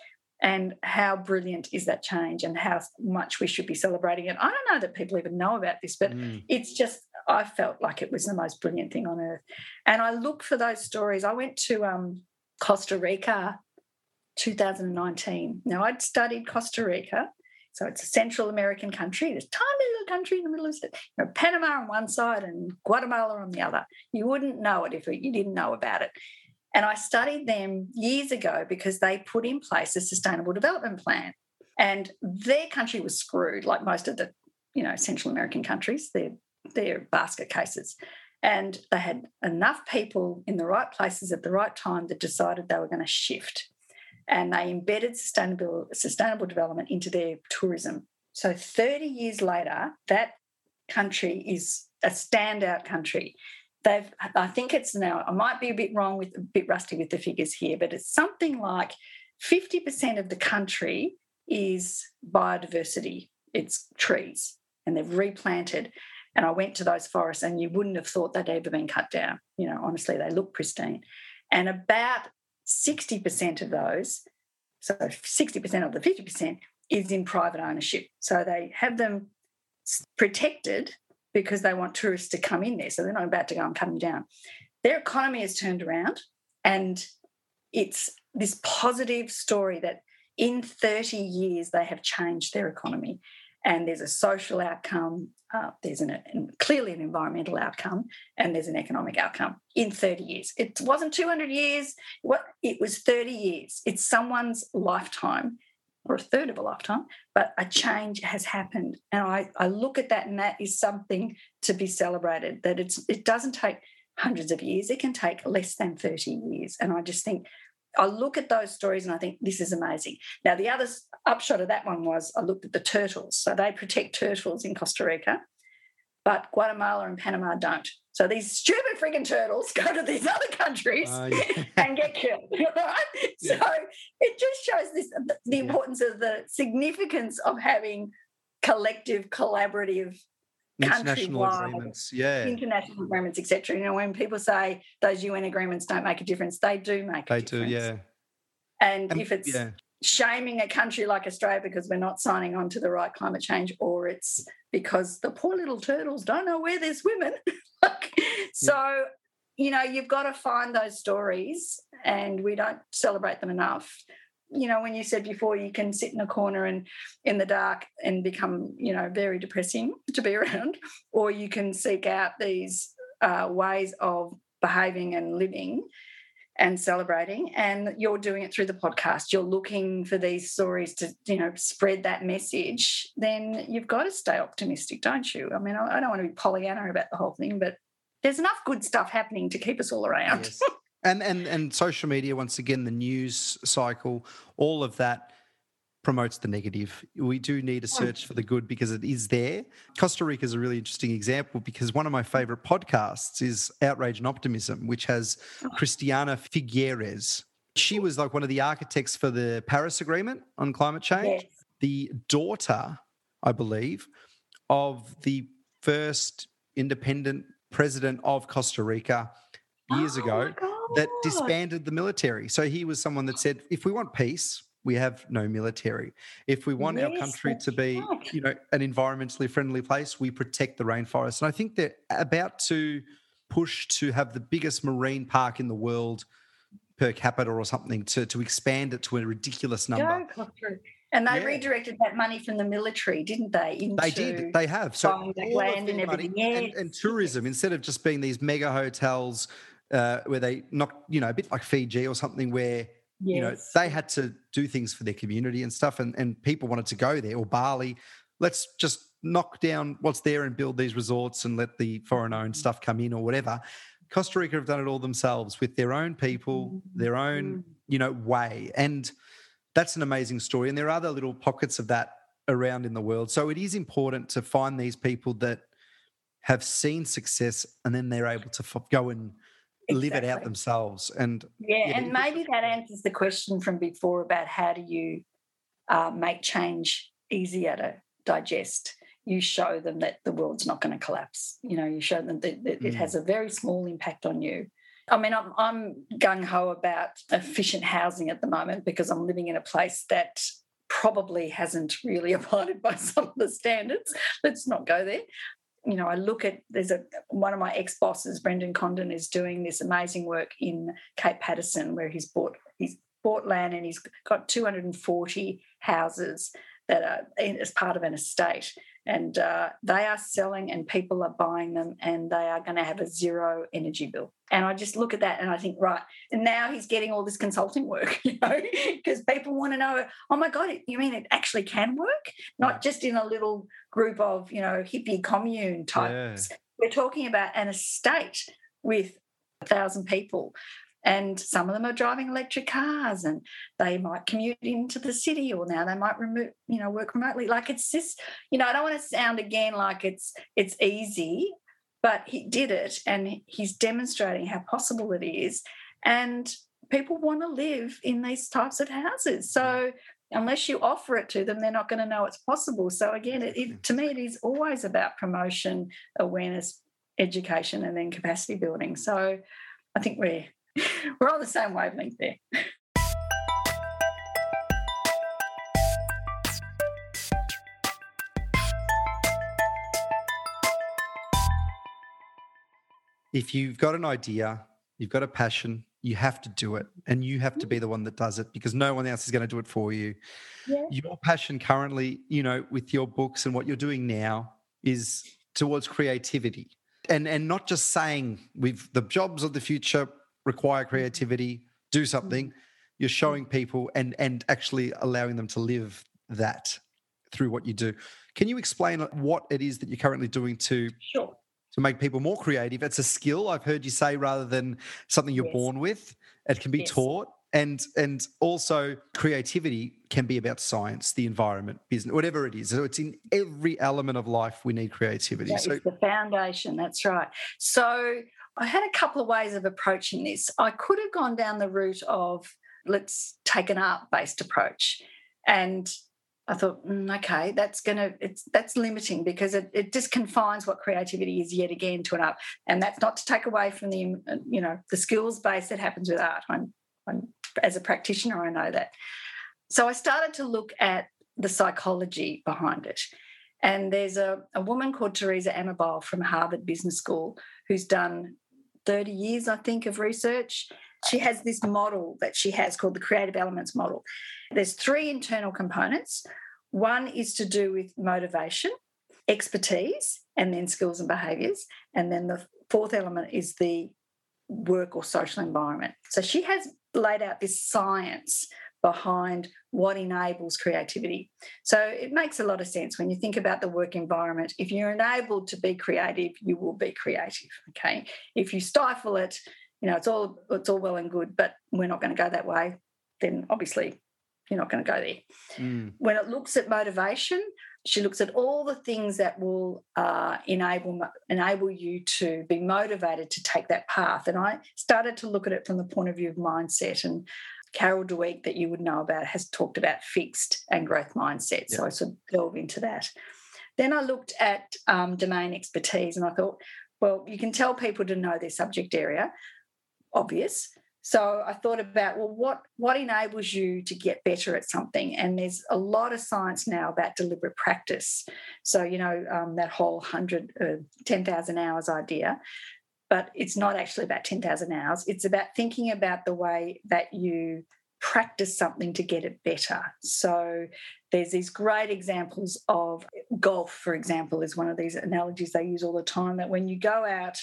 and how brilliant is that change and how much we should be celebrating it. I don't know that people even know about this, but mm. it's just I felt like it was the most brilliant thing on earth. And I look for those stories. I went to um, Costa Rica 2019. Now, I'd studied Costa Rica. So it's a Central American country, this tiny little country in the middle of. You know, Panama on one side and Guatemala on the other. You wouldn't know it if you didn't know about it. And I studied them years ago because they put in place a sustainable development plan. And their country was screwed, like most of the, you know, Central American countries. They're their basket cases. And they had enough people in the right places at the right time that decided they were going to shift. And they embedded sustainable, sustainable development into their tourism. So 30 years later, that country is a standout country. They've, I think it's now, I might be a bit wrong with a bit rusty with the figures here, but it's something like 50% of the country is biodiversity, it's trees, and they've replanted. And I went to those forests, and you wouldn't have thought they'd ever been cut down. You know, honestly, they look pristine. And about 60% of those, so 60% of the 50%, is in private ownership. So they have them protected because they want tourists to come in there. So they're not about to go and cut them down. Their economy has turned around, and it's this positive story that in 30 years they have changed their economy and there's a social outcome, uh, there's an, clearly an environmental outcome, and there's an economic outcome in 30 years. It wasn't 200 years, what it was 30 years. It's someone's lifetime or a third of a lifetime, but a change has happened. And I, I look at that, and that is something to be celebrated. That it's it doesn't take hundreds of years; it can take less than 30 years. And I just think I look at those stories and I think this is amazing. Now, the other upshot of that one was I looked at the turtles. So they protect turtles in Costa Rica, but Guatemala and Panama don't. So these stupid frigging turtles [LAUGHS] go to these other countries uh, yeah. [LAUGHS] and get killed. [LAUGHS] Right? Yeah. So it just shows this the importance yeah. of the significance of having collective, collaborative international agreements, yeah, international agreements, etc. You know, when people say those UN agreements don't make a difference, they do make. A difference. They do, yeah. And, and if it's yeah. shaming a country like Australia because we're not signing on to the right climate change, or it's because the poor little turtles don't know where they're swimming, [LAUGHS] so. Yeah. You know, you've got to find those stories, and we don't celebrate them enough you know, when you said before, you can sit in a corner and in the dark and become, you know, very depressing to be [LAUGHS] around, or you can seek out these uh, ways of behaving and living and celebrating and you're doing it through the podcast. You're looking for these stories to you know spread that message then you've got to stay optimistic don't you? I mean i, don't want to be pollyanna about the whole thing but there's enough good stuff happening to keep us all around. Yes. And and and social media once again the news cycle all of that promotes the negative. We do need a search for the good because it is there. Costa Rica is a really interesting example because one of my favorite podcasts is Outrage and Optimism, which has oh. Christiana Figueres. She was like one of the architects for the Paris Agreement on climate change. Yes. The daughter, I believe, of the first independent president of Costa Rica years oh ago that oh, disbanded the military. So he was someone that said, if we want peace, we have no military. If we want yes, our country to be, right. you know, an environmentally friendly place, we protect the rainforest. And I think they're about to push to have the biggest marine park in the world per capita or something to to expand it to a ridiculous number. and they yeah. redirected that money from the military, didn't they? Into they did. They have. So land and everything. Money, and, and, tourism, instead of just being these mega hotels uh, where they knock, you know, a bit like Fiji or something where Yes. You know, they had to do things for their community and stuff, and, and people wanted to go there or Bali. Let's just knock down what's there and build these resorts and let the foreign owned mm-hmm. stuff come in or whatever. Costa Rica have done it all themselves with their own people, mm-hmm. their own, mm. you know, way. And that's an amazing story. And there are other little pockets of that around in the world. So it is important to find these people that have seen success and then they're able to go and exactly. live it out themselves. And yeah, yeah and maybe that answers the question from before about how do you uh, make change easier to digest. You show them that the world's not going to collapse. You know, you show them that, that mm. it has a very small impact on you. I mean, I'm, I'm gung ho about efficient housing at the moment because I'm living in a place that probably hasn't really [LAUGHS] abided by some of the standards. Let's not go there you know, I look at there's a one of my ex bosses, Brendan Condon, is doing this amazing work in Cape Paterson where he's bought he's bought land and he's got 240 houses that are in, as part of an estate and uh, they are selling and people are buying them and they are going to have a zero energy bill. And i just look at that and i think right and now he's getting all this consulting work [LAUGHS] you know because people want to know oh my god you mean it actually can work? Not just in a little group of you know hippie commune types. Yeah. we're talking about an estate with a thousand people and some of them are driving electric cars and they might commute into the city or now they might remove you know work remotely. Like it's just you know i don't want to sound again like it's it's easy but he did it and he's demonstrating how possible it is and people want to live in these types of houses. So unless you offer it to them they're not going to know it's possible. So again it, it, to me it is always about promotion awareness education and then capacity building. So i think we're [LAUGHS] We're on the same wavelength there. If you've got an idea, you've got a passion, you have to do it and you have to be mm. the one that does it because no one else is going to do it for you. Yeah. Your passion currently, you know, with your books and what you're doing now is towards creativity. And and not just saying we've the jobs of the future require creativity, do something. Mm-hmm. You're showing people and and actually allowing them to live that through what you do. Can you explain what it is that you're currently doing to sure. to make people more creative? It's a skill I've heard you say rather than something you're yes. born with. It can be yes. taught and and also creativity can be about science the environment business whatever it is so it's in every element of life we need creativity that so the foundation that's right so I had a couple of ways of approaching this. I could have gone down the route of let's take an art based approach. And I thought, mm, okay, that's to, it's that's limiting because it, it just confines what creativity is yet again to an art. And that's not to take away from the, you know, the skills base that happens with art. I'm, I'm, as a practitioner, I know that. So I started to look at the psychology behind it. And there's a, a woman called Teresa Amabile from Harvard Business School who's done 30 years, I think, of research. She has this model that she has called the creative elements model. There's three internal components. One is to do with motivation, expertise, and then skills and behaviors. And then the fourth element is the work or social environment. So she has laid out this science behind what enables creativity. So it makes a lot of sense when you think about the work environment. If you're enabled to be creative, you will be creative. Okay. If you stifle it, you know, it's all it's all well and good, but we're not going to go that way, then obviously you're not going to go there. Mm. When it looks at motivation, she looks at all the things that will uh, enable enable you to be motivated to take that path. And I started to look at it from the point of view of mindset. And Carol Dweck, that you would know about, has talked about fixed and growth mindset. So I sort of delve into that. Then I looked at um, domain expertise and I thought, well, you can tell people to know their subject area, obvious. So I thought about well, what what enables you to get better at something? And there's a lot of science now about deliberate practice. So you know um, that whole hundred uh, ten thousand hours idea, but it's not actually about ten thousand hours. It's about thinking about the way that you practice something to get it better. So there's these great examples of golf, for example, is one of these analogies they use all the time. That when you go out,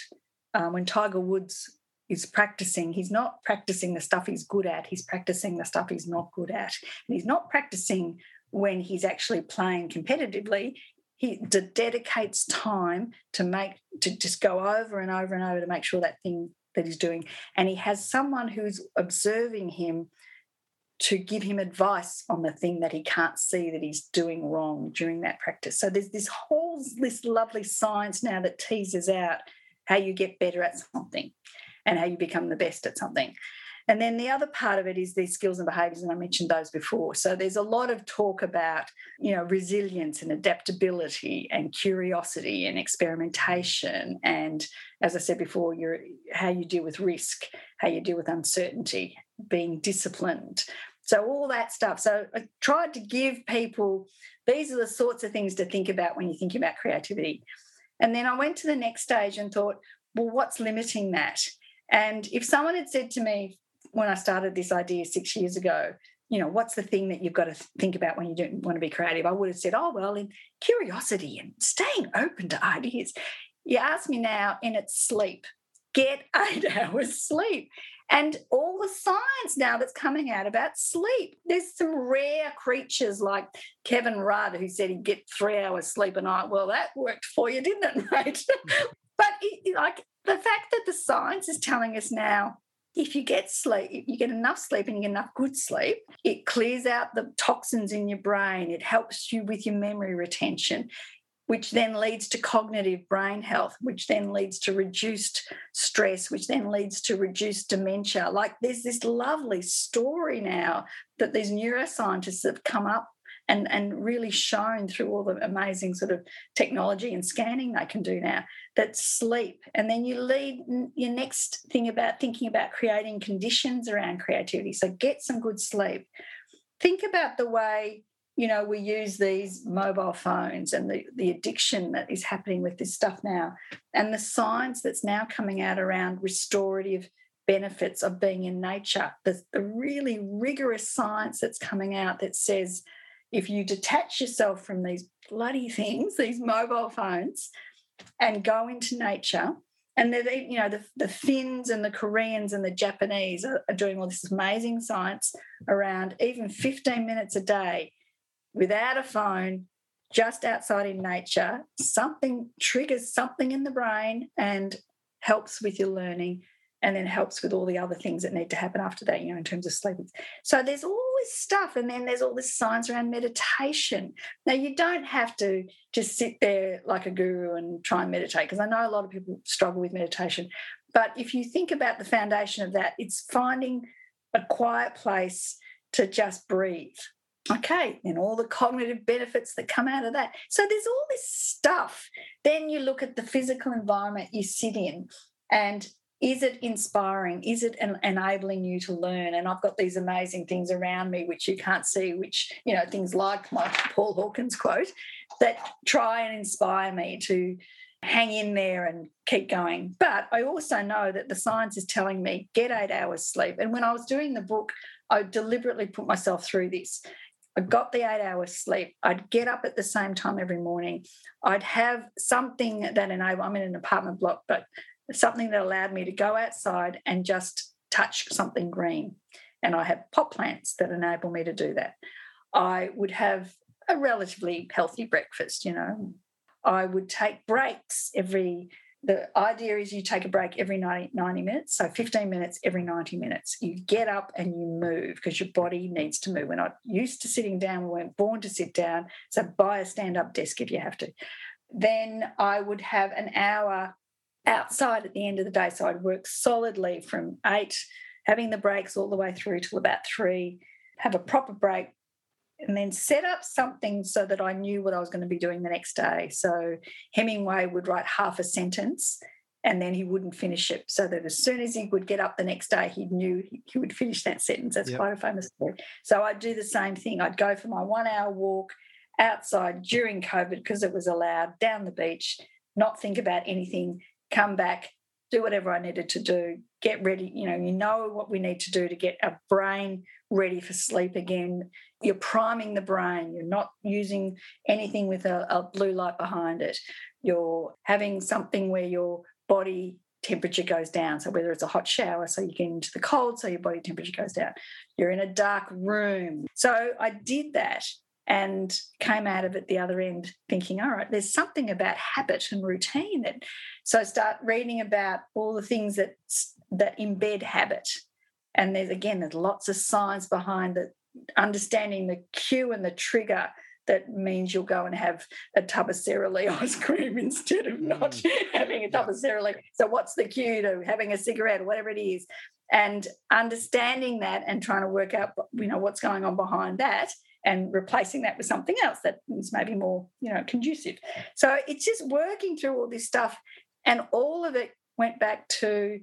um, when Tiger Woods is practicing, he's not practicing the stuff he's good at, he's practicing the stuff he's not good at. And he's not practicing when he's actually playing competitively. He d- dedicates time to make to just go over and over and over to make sure that thing that he's doing. And he has someone who's observing him to give him advice on the thing that he can't see that he's doing wrong during that practice. So there's this whole this lovely science now that teases out how you get better at something and how you become the best at something. And then the other part of it is these skills and behaviors, and I mentioned those before. So there's a lot of talk about, you know, resilience and adaptability and curiosity and experimentation. And as I said before, your how you deal with risk, how you deal with uncertainty, being disciplined. So all that stuff. So I tried to give people these are the sorts of things to think about when you're thinking about creativity. And then I went to the next stage and thought, well, what's limiting that? And if someone had said to me when I started this idea six years ago, you know, what's the thing that you've got to think about when you don't want to be creative? I would have said, oh, well, in curiosity and staying open to ideas. You ask me now, and it's sleep. Get eight [LAUGHS] hours sleep. And all the science now that's coming out about sleep. There's some rare creatures like Kevin Rudd, who said he'd get three hours sleep a night. Well, that worked for you, didn't it, [LAUGHS] mate? Mm. but it, like the fact that the science is telling us now if you get sleep, you get enough sleep and you get enough good sleep, it clears out the toxins in your brain. It helps you with your memory retention, which then leads to cognitive brain health, which then leads to reduced stress, which then leads to reduced dementia. Like there's this lovely story now that these neuroscientists have come up and, and really shown through all the amazing sort of technology and scanning they can do now that sleep. And then you lead your next thing about thinking about creating conditions around creativity. So get some good sleep. Think about the way you know we use these mobile phones and the, the addiction that is happening with this stuff now and the science that's now coming out around restorative benefits of being in nature. The, the really rigorous science that's coming out that says if you detach yourself from these bloody things, these mobile phones, and go into nature, and they're, you know, the, the Finns and the Koreans and the Japanese are, are doing all this amazing science around even 15 minutes a day without a phone, just outside in nature, something triggers something in the brain and helps with your learning and then helps with all the other things that need to happen after that, you know, in terms of sleep. So there's all this stuff, and then there's all this science around meditation. Now, you don't have to just sit there like a guru and try and meditate, because I know a lot of people struggle with meditation. But if you think about the foundation of that, it's finding a quiet place to just breathe. Okay, and all the cognitive benefits that come out of that. So there's all this stuff. Then you look at the physical environment you sit in, and is it inspiring? Is it en- enabling you to learn? And i've got these amazing things around me which you can't see which you know things like my [LAUGHS] paul hawkins quote that try and inspire me to hang in there and keep going. But i also know that the science is telling me get eight hours sleep. And when i was doing the book i deliberately put myself through this. I got the eight hours sleep. I'd get up at the same time every morning. I'd have something that enabled, I'm in an apartment block, but something that allowed me to go outside and just touch something green. And I have pot plants that enable me to do that. I would have a relatively healthy breakfast, you know. I would take breaks every, the idea is you take a break every 90, 90 minutes, so 15 minutes every 90 minutes. You get up and you move because your body needs to move. We're not used to sitting down, we weren't born to sit down. So buy a stand up desk if you have to. Then I would have an hour outside at the end of the day. So I'd work solidly from eight, having the breaks all the way through till about three, have a proper break, and then set up something so that I knew what I was going to be doing the next day. So Hemingway would write half a sentence and then he wouldn't finish it. So that as soon as he would get up the next day, he knew he would finish that sentence. That's yep. quite a famous story. So I'd do the same thing. I'd go for my one hour walk outside during COVID because it was allowed down the beach, not think about anything, come back, do whatever I needed to do, get ready. You know, you know what we need to do to get our brain ready for sleep again. You're priming the brain. You're not using anything with a, a blue light behind it. You're having something where your body temperature goes down. So whether it's a hot shower, so you get into the cold, so your body temperature goes down. You're in a dark room. So I did that and came out of it the other end thinking, all right, there's something about habit and routine that so I start reading about all the things that that embed habit. And there's again, there's lots of science behind the understanding the cue and the trigger that means you'll go and have a tub of Sara Lee [LAUGHS] ice cream instead of not mm. having a tub of Sara Lee. So what's the cue to having a cigarette or whatever it is? And understanding that and trying to work out, you know, what's going on behind that and replacing that with something else that is maybe more, you know, conducive. So it's just working through all this stuff. And all of it went back to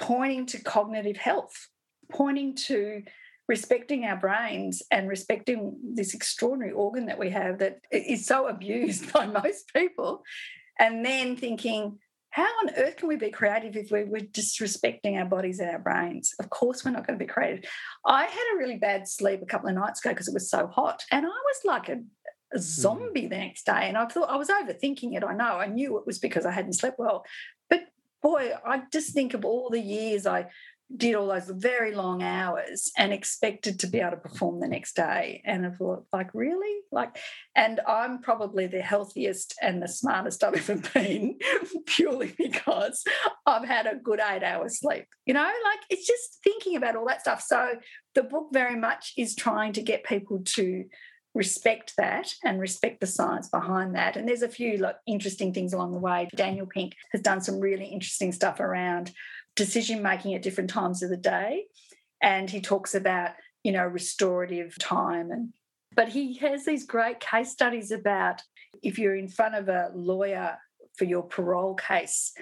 pointing to cognitive health, pointing to respecting our brains and respecting this extraordinary organ that we have that is so abused [LAUGHS] by most people. And then thinking, how on earth can we be creative if we're, disrespecting our bodies and our brains? Of course, we're not going to be creative. I had a really bad sleep a couple of nights ago because it was so hot, and I was like a, a hmm. zombie mm. the next day. And I thought I was overthinking it. I know I knew it was because I hadn't slept well, but boy, I just think of all the years I did all those very long hours and expected to be mm. able to perform the next day. And I thought, like, really? Like, and I'm probably the healthiest and the smartest I've [LAUGHS] ever been [LAUGHS] purely because I've had a good eight hours sleep. You know, like it's just thinking about all that stuff. So the book very much is trying to get people to respect that and respect the science behind that. And there's a few like interesting things along the way. Daniel Pink has done some really interesting stuff around decision making at different times of the day. And he talks about, you know, restorative time and but he has these great case studies about if you're in front of a lawyer for your parole case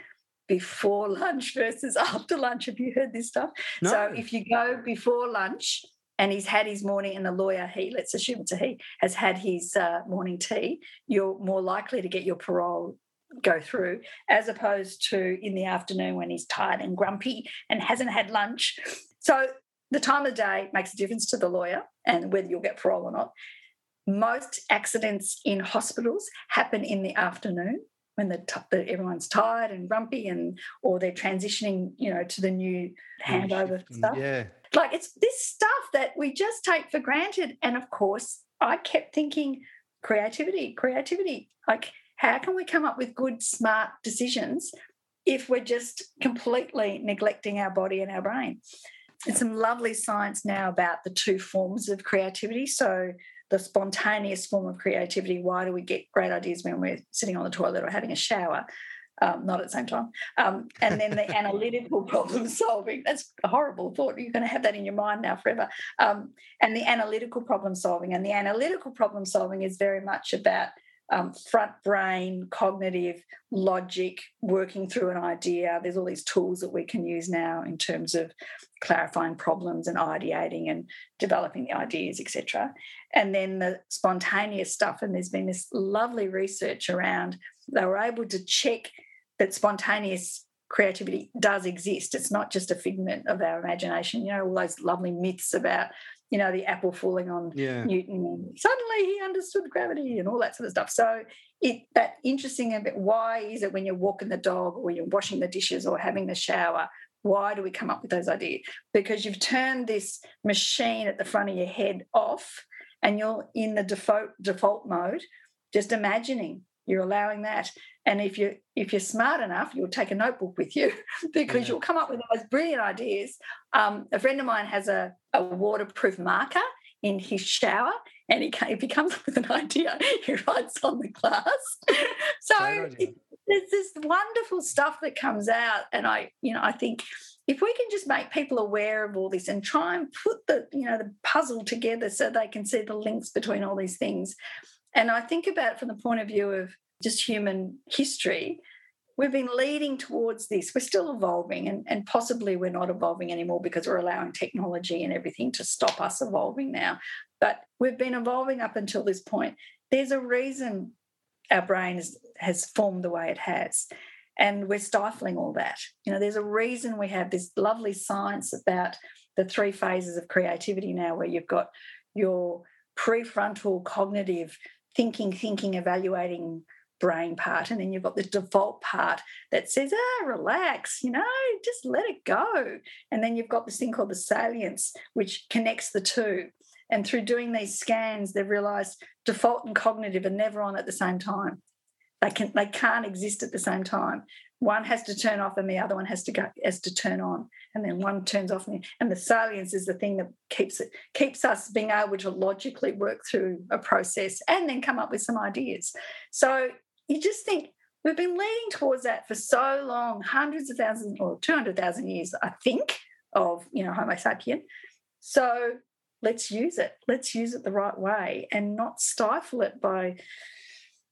before [LAUGHS] lunch versus after lunch. Have you heard this stuff? No. So if you go before lunch and he's had his morning, and the lawyer, he, let's assume it's a he, has had his uh, morning tea, you're more likely to get your parole go through, as opposed to in the afternoon when he's tired and grumpy and hasn't had lunch. So the time of day makes a difference to the lawyer and whether you'll get parole or not. Most accidents in hospitals happen in the afternoon when the, the, everyone's tired and grumpy and or they're transitioning you know to the new handover stuff yeah like it's this stuff that we just take for granted and of course i kept thinking creativity creativity like how can we come up with good, smart decisions if we're just completely neglecting our body and our brain? There's some lovely science now about the two forms of creativity. So, the spontaneous form of creativity why do we get great ideas when we're sitting on the toilet or having a shower? Um, not at the same time. Um, and then the [LAUGHS] analytical problem solving. That's a horrible thought. You're going to have that in your mind now forever. Um, and the analytical problem solving. And the analytical problem solving is very much about um, front brain, cognitive, logic, working through an idea. There's all these tools that we can use now in terms of clarifying problems and ideating and developing the ideas, etc. And then the spontaneous stuff. And there's been this lovely research around they were able to check that spontaneous creativity does exist. It's not just a figment of our imagination. You know, all those lovely myths about you know, the apple falling on yeah. Newton. Suddenly he understood gravity and all that sort of stuff. So it that interesting a bit. Why is it when you're walking the dog or you're washing the dishes or having the shower? Why do we come up with those ideas? Because you've turned this machine at the front of your head off and you're in the default default mode, just imagining. You're allowing that. And if you if you're smart enough, you'll take a notebook with you [LAUGHS] because yeah. you'll come up with the most brilliant ideas. Um, a friend of mine has a, a waterproof marker in his shower, and he if he comes up with an [LAUGHS] idea, he writes on the glass. [LAUGHS] so it, there's this wonderful stuff that comes out, and I, you know, I think if we can just make people aware of all this and try and put the, you know, the puzzle together so they can see the links between all these things. And I think about it from the point of view of just human history, we've been leading towards this. We're still evolving, and, and possibly we're not evolving anymore because we're allowing technology and everything to stop us evolving now. But we've been evolving up until this point. There's a reason our brain is, has formed the way it has. And we're stifling all that. You know, there's a reason we have this lovely science about the three phases of creativity now, where you've got your prefrontal cognitive thinking, thinking, evaluating brain part. And then you've got the default part that says, ah, relax, you know, just let it go. And then you've got this thing called the salience, which connects the two. And through doing these scans, they've realized default and cognitive are never on at the same time. They can they can't exist at the same time. One has to turn off and the other one has to go has to turn on. And then one turns off and, and the salience is the thing that keeps it keeps us being able to logically work through a process and then come up with some ideas. So you just think we've been leaning towards that for so long, hundreds of thousands or 200,000 years, I think, of, you know, Homo sapien. So let's use it. Let's use it the right way and not stifle it by,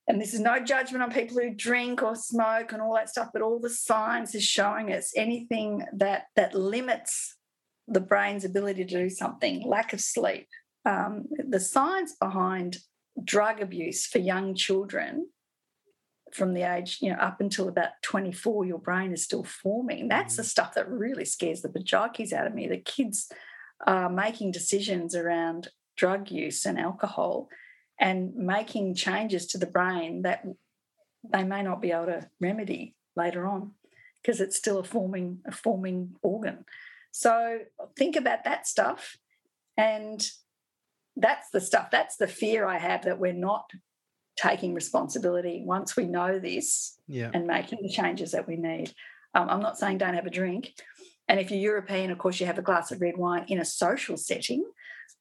and this is no judgment on people who drink or smoke and all that stuff, but all the science is showing us anything that that limits the brain's ability to do something, lack of sleep. Um, the science behind drug abuse for young children from the age, you know, up until about 24, your brain is still forming. That's the mm. stuff that really scares the bajakis out of me. The kids are making decisions around drug use and alcohol and making changes to the brain that they may not be able to remedy later on because it's still a forming a forming organ. So think about that stuff and that's the stuff that's the fear I have that we're not taking responsibility once we know this yeah. and making the changes that we need. Um, I'm not saying don't have a drink. And if you're European, of course, you have a glass of red wine in a social setting.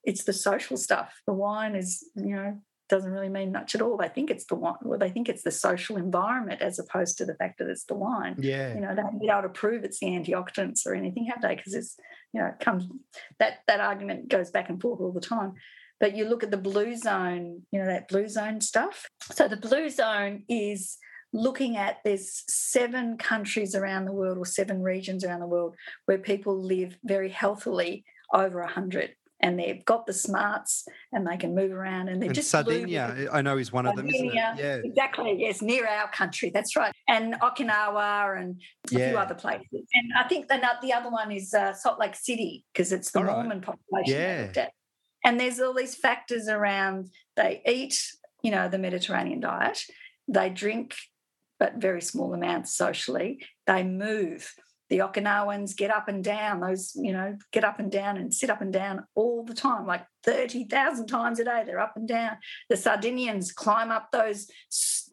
It's the social stuff. The wine is, you know, doesn't really mean much at all. They think it's the wine, well, they think it's the social environment as opposed to the fact that it's the wine. Yeah. You know, they haven't been able to prove it's the antioxidants or anything, have they? Because it's, you know, it comes that that argument goes back and forth all the time. But you look at the blue zone, you know, that blue zone stuff. So the blue zone is looking at there's seven countries around the world or seven regions around the world where people live very healthily over 100 and they've got the smarts and they can move around and they're and just Sardinia. I know is one of them, isn't it? Yeah, exactly. Yes, near our country. That's right. And Okinawa and a yeah. few other places. And I think the, the other one is uh, Salt Lake City because it's the All Mormon right. population. Yeah. And there's all these factors around they eat, you know, the Mediterranean diet, they drink, but very small amounts socially, they move. The Okinawans get up and down, those, you know, get up and down and sit up and down all the time, like 30,000 times a day. They're up and down. The Sardinians climb up those,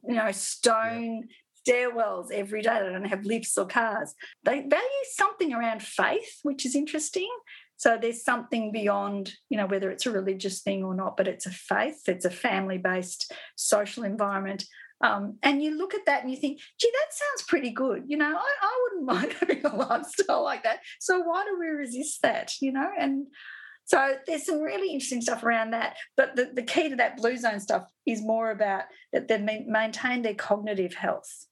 you know, stone stairwells every day. They don't have lifts or cars. They value something around faith, which is interesting. So there's something beyond, you know, whether it's a religious thing or not, but it's a faith, it's a family based social environment. Um, and you look at that and you think, gee, that sounds pretty good. You know, I, I wouldn't [LAUGHS] mind having a lifestyle like that. So why do we resist that? You know, and so there's some really interesting stuff around that. But the, the key to that blue zone stuff is more about that they've maintained their cognitive health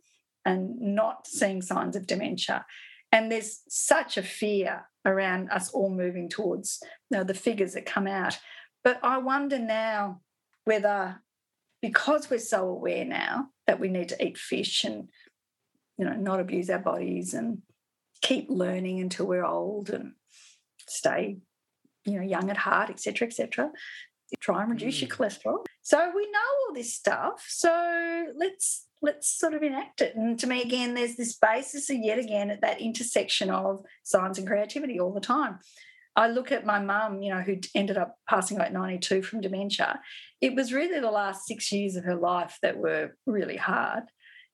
and not seeing signs of dementia. And there's such a fear around us all moving towards you know, the figures that come out. But I wonder now whether, because we're so aware now that we need to eat fish and you know not abuse our bodies and keep learning until we're old and stay you know young at heart etc etc try and reduce mm. your cholesterol so we know all this stuff so let's let's sort of enact it. And to me, again, there's this basis of yet again at that intersection of science and creativity all the time. I look at my mum, you know, who ended up passing away at 92 from dementia. It was really the last six years of her life that were really hard.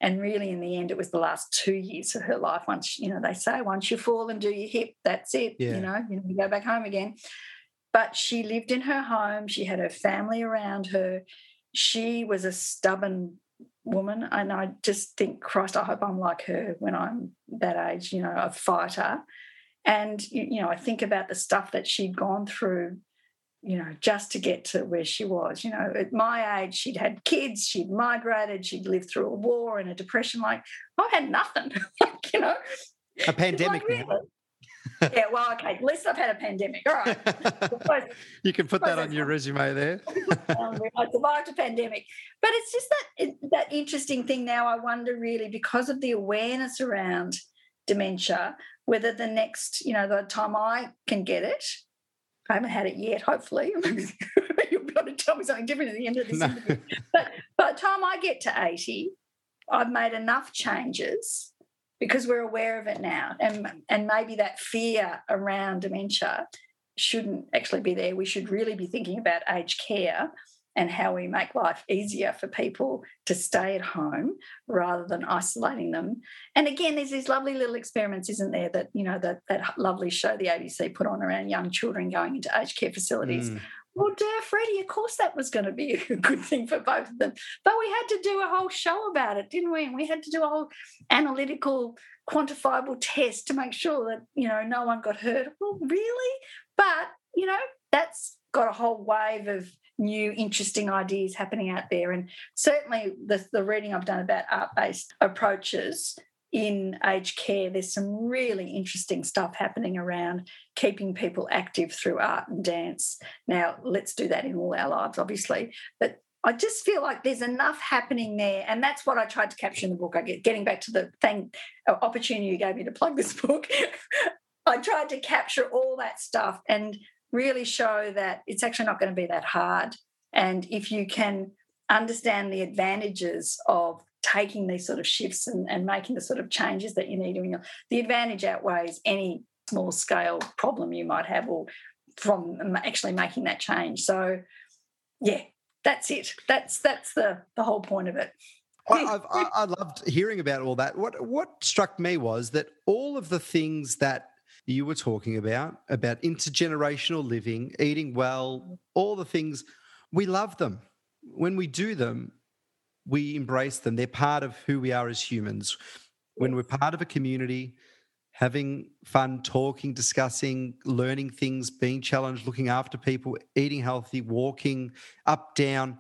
And really, in the end, it was the last two years of her life. Once, you know, they say once you fall and do your hip, that's it. Yeah. You know, you, know, you go back home again. But she lived in her home. She had her family around her. She was a stubborn woman. And I just think, Christ, I hope I'm like her when I'm that age, you know, a fighter. And, you know, I think about the stuff that she'd gone through you know, just to get to where she was. You know, at my age, she'd had kids, she'd migrated, she'd lived through a war and a depression. Like, I had nothing, [LAUGHS] like, you know. A pandemic. Like, really? Yeah, well, okay. At least I've had a pandemic. All right. [LAUGHS] you can put that on your resume there. I survived a pandemic, but it's just that that interesting thing. Now, I wonder really because of the awareness around dementia, whether the next, you know, the time I can get it, I haven't had it yet. Hopefully, [LAUGHS] you'll be able to tell me something different at the end of this no. interview. But by the time I get to eighty, I've made enough changes because we're aware of it now and and maybe that fear around dementia shouldn't actually be there we should really be thinking about aged care and how we make life easier for people to stay at home rather than isolating them. And again, there's these lovely little experiments, isn't there, that, you know, that, that lovely show the ABC put on around young children going into aged care facilities. Mm. Well, dear Freddie, of course that was going to be [LAUGHS] a good thing for both of them. But we had to do a whole show about it, didn't we? And we had to do a whole analytical, quantifiable test to make sure that, you know, no one got hurt. Well, really? But, you know, that's got a whole wave of new interesting ideas happening out there and certainly the, the reading i've done about art-based approaches in aged care, there's some really interesting stuff happening around keeping people active through art and dance. Now, let's do that in all our lives, obviously. But I just feel like there's enough happening there. And that's what I tried to capture in the book. I get getting back to the thing uh, opportunity you gave me to plug this [LAUGHS] book. I tried to capture all that stuff and really show that it's actually not going to be that hard. And if you can understand the advantages of taking these sort of shifts and, and making the sort of changes that you need in your the advantage outweighs any small scale problem you might have or from actually making that change so yeah that's it that's that's the the whole point of it I, I, I loved hearing about all that. What what struck me was that all of the things that you were talking about about intergenerational living, eating well, all the things we love them. When we do them, we embrace them. They're part of who we are as humans. When we're part of a community, having fun, talking, discussing, learning things, being challenged, looking after people, eating healthy, walking up, down,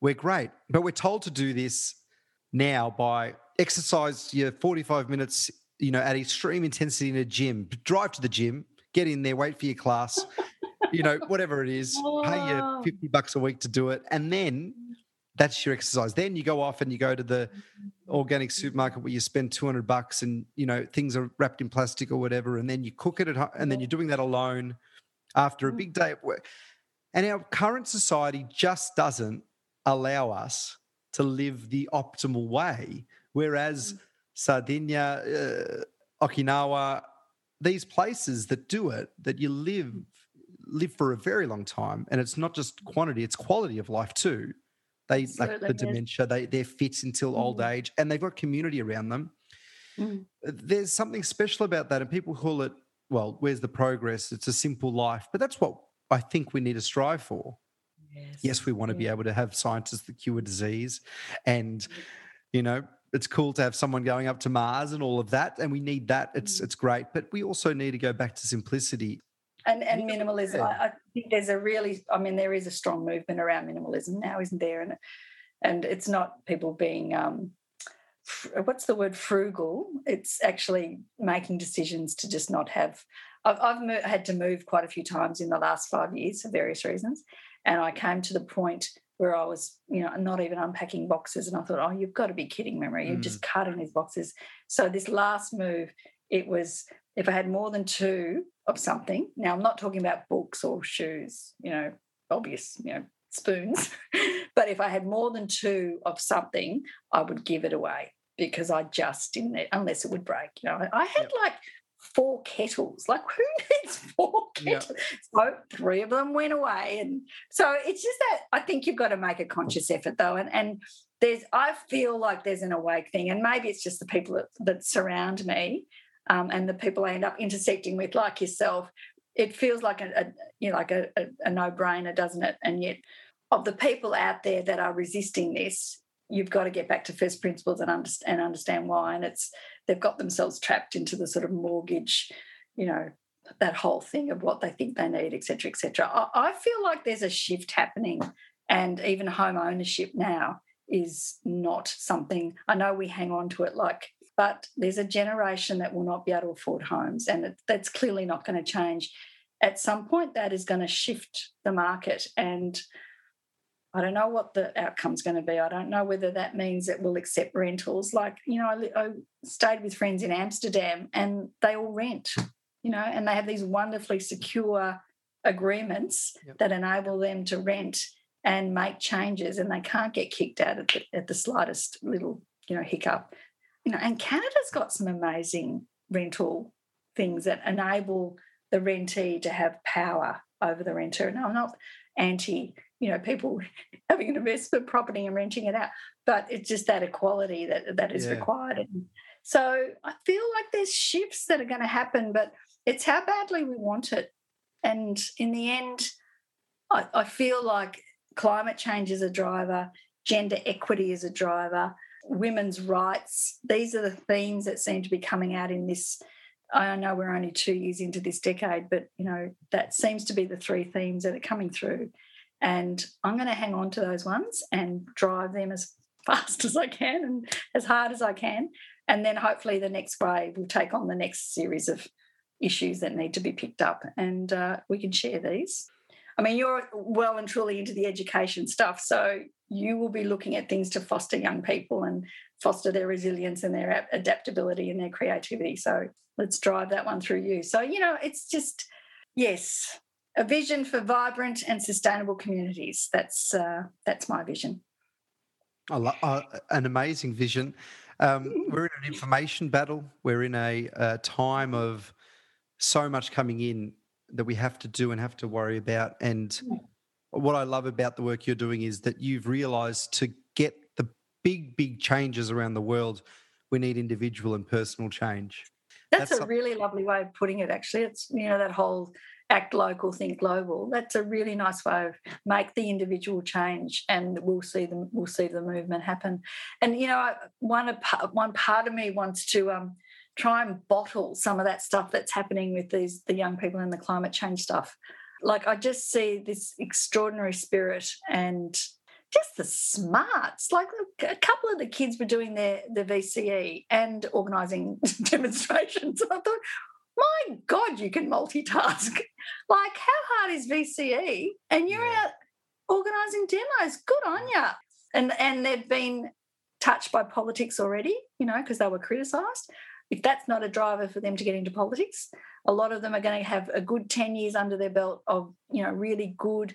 we're great. But we're told to do this now by exercise your 45 minutes, you know, at extreme intensity in a gym, drive to the gym, get in there, wait for your class, you know, whatever it is, pay you 50 bucks a week to do it. And then that's your exercise. Then you go off and you go to the organic supermarket where you spend 200 bucks and, you know, things are wrapped in plastic or whatever. And then you cook it at home and then you're doing that alone after a big day at work. And our current society just doesn't allow us to live the optimal way. Whereas mm. Sardinia, uh, Okinawa, these places that do it, that you live live for a very long time, and it's not just quantity; it's quality of life too. They Absolutely, like the dementia, they they're fit until mm. old age and they've got community around them. Mm. Uh, there's something special about that. And people call it, well, where's the progress? It's a simple life. But that's what I think we need to strive for. Yes, yes we want to be able to have scientists that cure disease. And, you know, it's cool to have someone going up to Mars and all of that. And we need that. It's mm. it's great. But we also need to go back to simplicity and and minimalism. I, I, think there's a really, I mean, there is a strong movement around minimalism now, isn't there? And and it's not people being um, what's the word frugal. It's actually making decisions to just not have. I've, I've mo- had to move quite a few times in the last five years for various reasons, and I came to the point where I was, you know, not even unpacking boxes, and I thought, oh, you've got to be kidding, Memory. You're mm. just cutting these boxes. So this last move, it was if I had more than two of something. Now, I'm not talking about books or shoes, you know, obvious, you know, spoons. [LAUGHS] but if I had more than two of something, I would give it away because I just didn't, unless it would break. You know, I had yep. like four kettles. Like, who [LAUGHS] needs four kettles? Yep. So three of them went away. And so it's just that I think you've got to make a conscious effort though. And and there's I feel like there's an awake thing. And maybe it's just the people that, that surround me um, and the people I end up intersecting with, like yourself, it feels like a, a you know like a, a, a no-brainer, doesn't it? And yet, of the people out there that are resisting this, you've got to get back to first principles and understand, and understand why. And it's they've got themselves trapped into the sort of mortgage, you know, that whole thing of what they think they need, etc., etc. I, I feel like there's a shift happening, and even home ownership now is not something. I know we hang on to it like, but there's a generation that will not be able to afford homes, and it, that's clearly not going to change. At some point, that is going to shift the market, and I don't know what the outcome's going to be. I don't know whether that means it will accept rentals. Like, you know, I, I stayed with friends in Amsterdam, and they all rent you know, and they have these wonderfully secure agreements yep. that enable them to rent and make changes, and they can't get kicked out at the, at the slightest little, you know, hiccup. You know, and Canada's got some amazing rental things that enable the rentee to have power over the renter. And I'm not anti, you know, people [LAUGHS] having an investment property and renting it out, but it's just that equality that that is yeah. required. And so I feel like there's shifts that are going to happen, but it's how badly we want it. And in the end, I, I feel like climate change is a driver, gender equity is a driver, women's rights. These are the themes that seem to be coming out in this. I know we're only two years into this decade, but you know that seems to be the three themes that are coming through. And I'm going to hang on to those ones and drive them as [LAUGHS] fast as I can and as hard as I can. And then hopefully the next wave will take on the next series of issues that need to be picked up, and uh, we can share these. I mean, you're well and truly into the education stuff, so you will be looking at things to foster young people and foster their resilience and their adaptability and their creativity. So let's drive that one through you. So, you know, it's just, yes, a vision for vibrant and sustainable communities. That's uh, that's my vision. I love, uh, an amazing vision. Um, we're in an information battle. We're in a, a, time of so much coming in that we have to do and have to worry about. And what I love about the work you're doing is that you've realized to get the big, big changes around the world, we need individual and personal change. That's, That's a really lovely way of putting it, actually. It's, you know, that whole act local, think global. That's a really nice way of make the individual change, and we'll see them. We'll see the movement happen. And you know, one one part of me wants to um, try and bottle some of that stuff that's happening with these the young people and the climate change stuff. Like I just see this extraordinary spirit and just the smarts. Like a couple of the kids were doing their the VCE and organising [LAUGHS] demonstrations. And I thought, my God, you can multitask. [LAUGHS] like, how hard is VCE? And you're out organising demos. Good on you. And and they've been touched by politics already, you know, because they were criticised if that's not a driver for them to get into politics, a lot of them are going to have a good 10 years under their belt of, you know, really good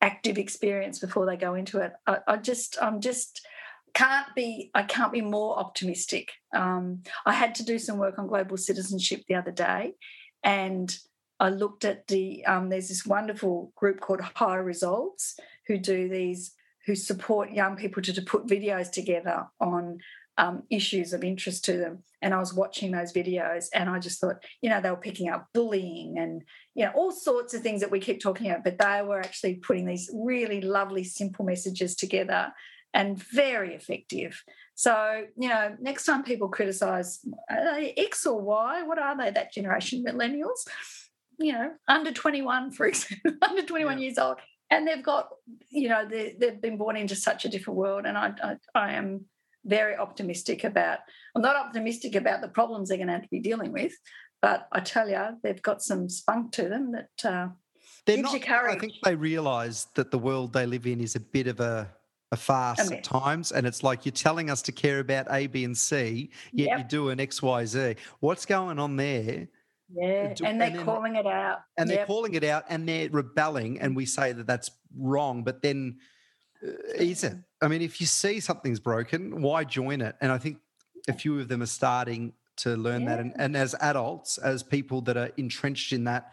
active experience before they go into it. I, I just, I'm just can't be, I can't be more optimistic. Um, I had to do some work on global citizenship the other day, and I looked at the, um, there's this wonderful group called High Resolves who do these, who support young people to, to put videos together on um, issues of interest to them. And I was watching those videos and I just thought, you know, they were picking up bullying and, you know, all sorts of things that we keep talking about, but they were actually putting these really lovely, simple messages together and very effective. So, you know, next time people criticize X or Y, what are they, that generation, millennials? You know, under 21, for [LAUGHS] example, under 21 yeah. years old. And they've got, you know, they've been born into such a different world. And I, I, I am very optimistic about. I'm not optimistic about the problems they're going to have to be dealing with, but I tell you, they've got some spunk to them that uh, they're gives not, you courage. I think they realise that the world they live in is a bit of a a farce at times, and it's like you're telling us to care about A, B, and C, yet yep. you do an X, Y, Z. What's going on there? Yeah, and they're and then, calling it out. And yep. they're calling it out, and they're rebelling, and we say that that's wrong, but then is it? I mean, if you see something's broken, why join it? And I think a few of them are starting to learn yeah. that. And, and as adults, as people that are entrenched in that,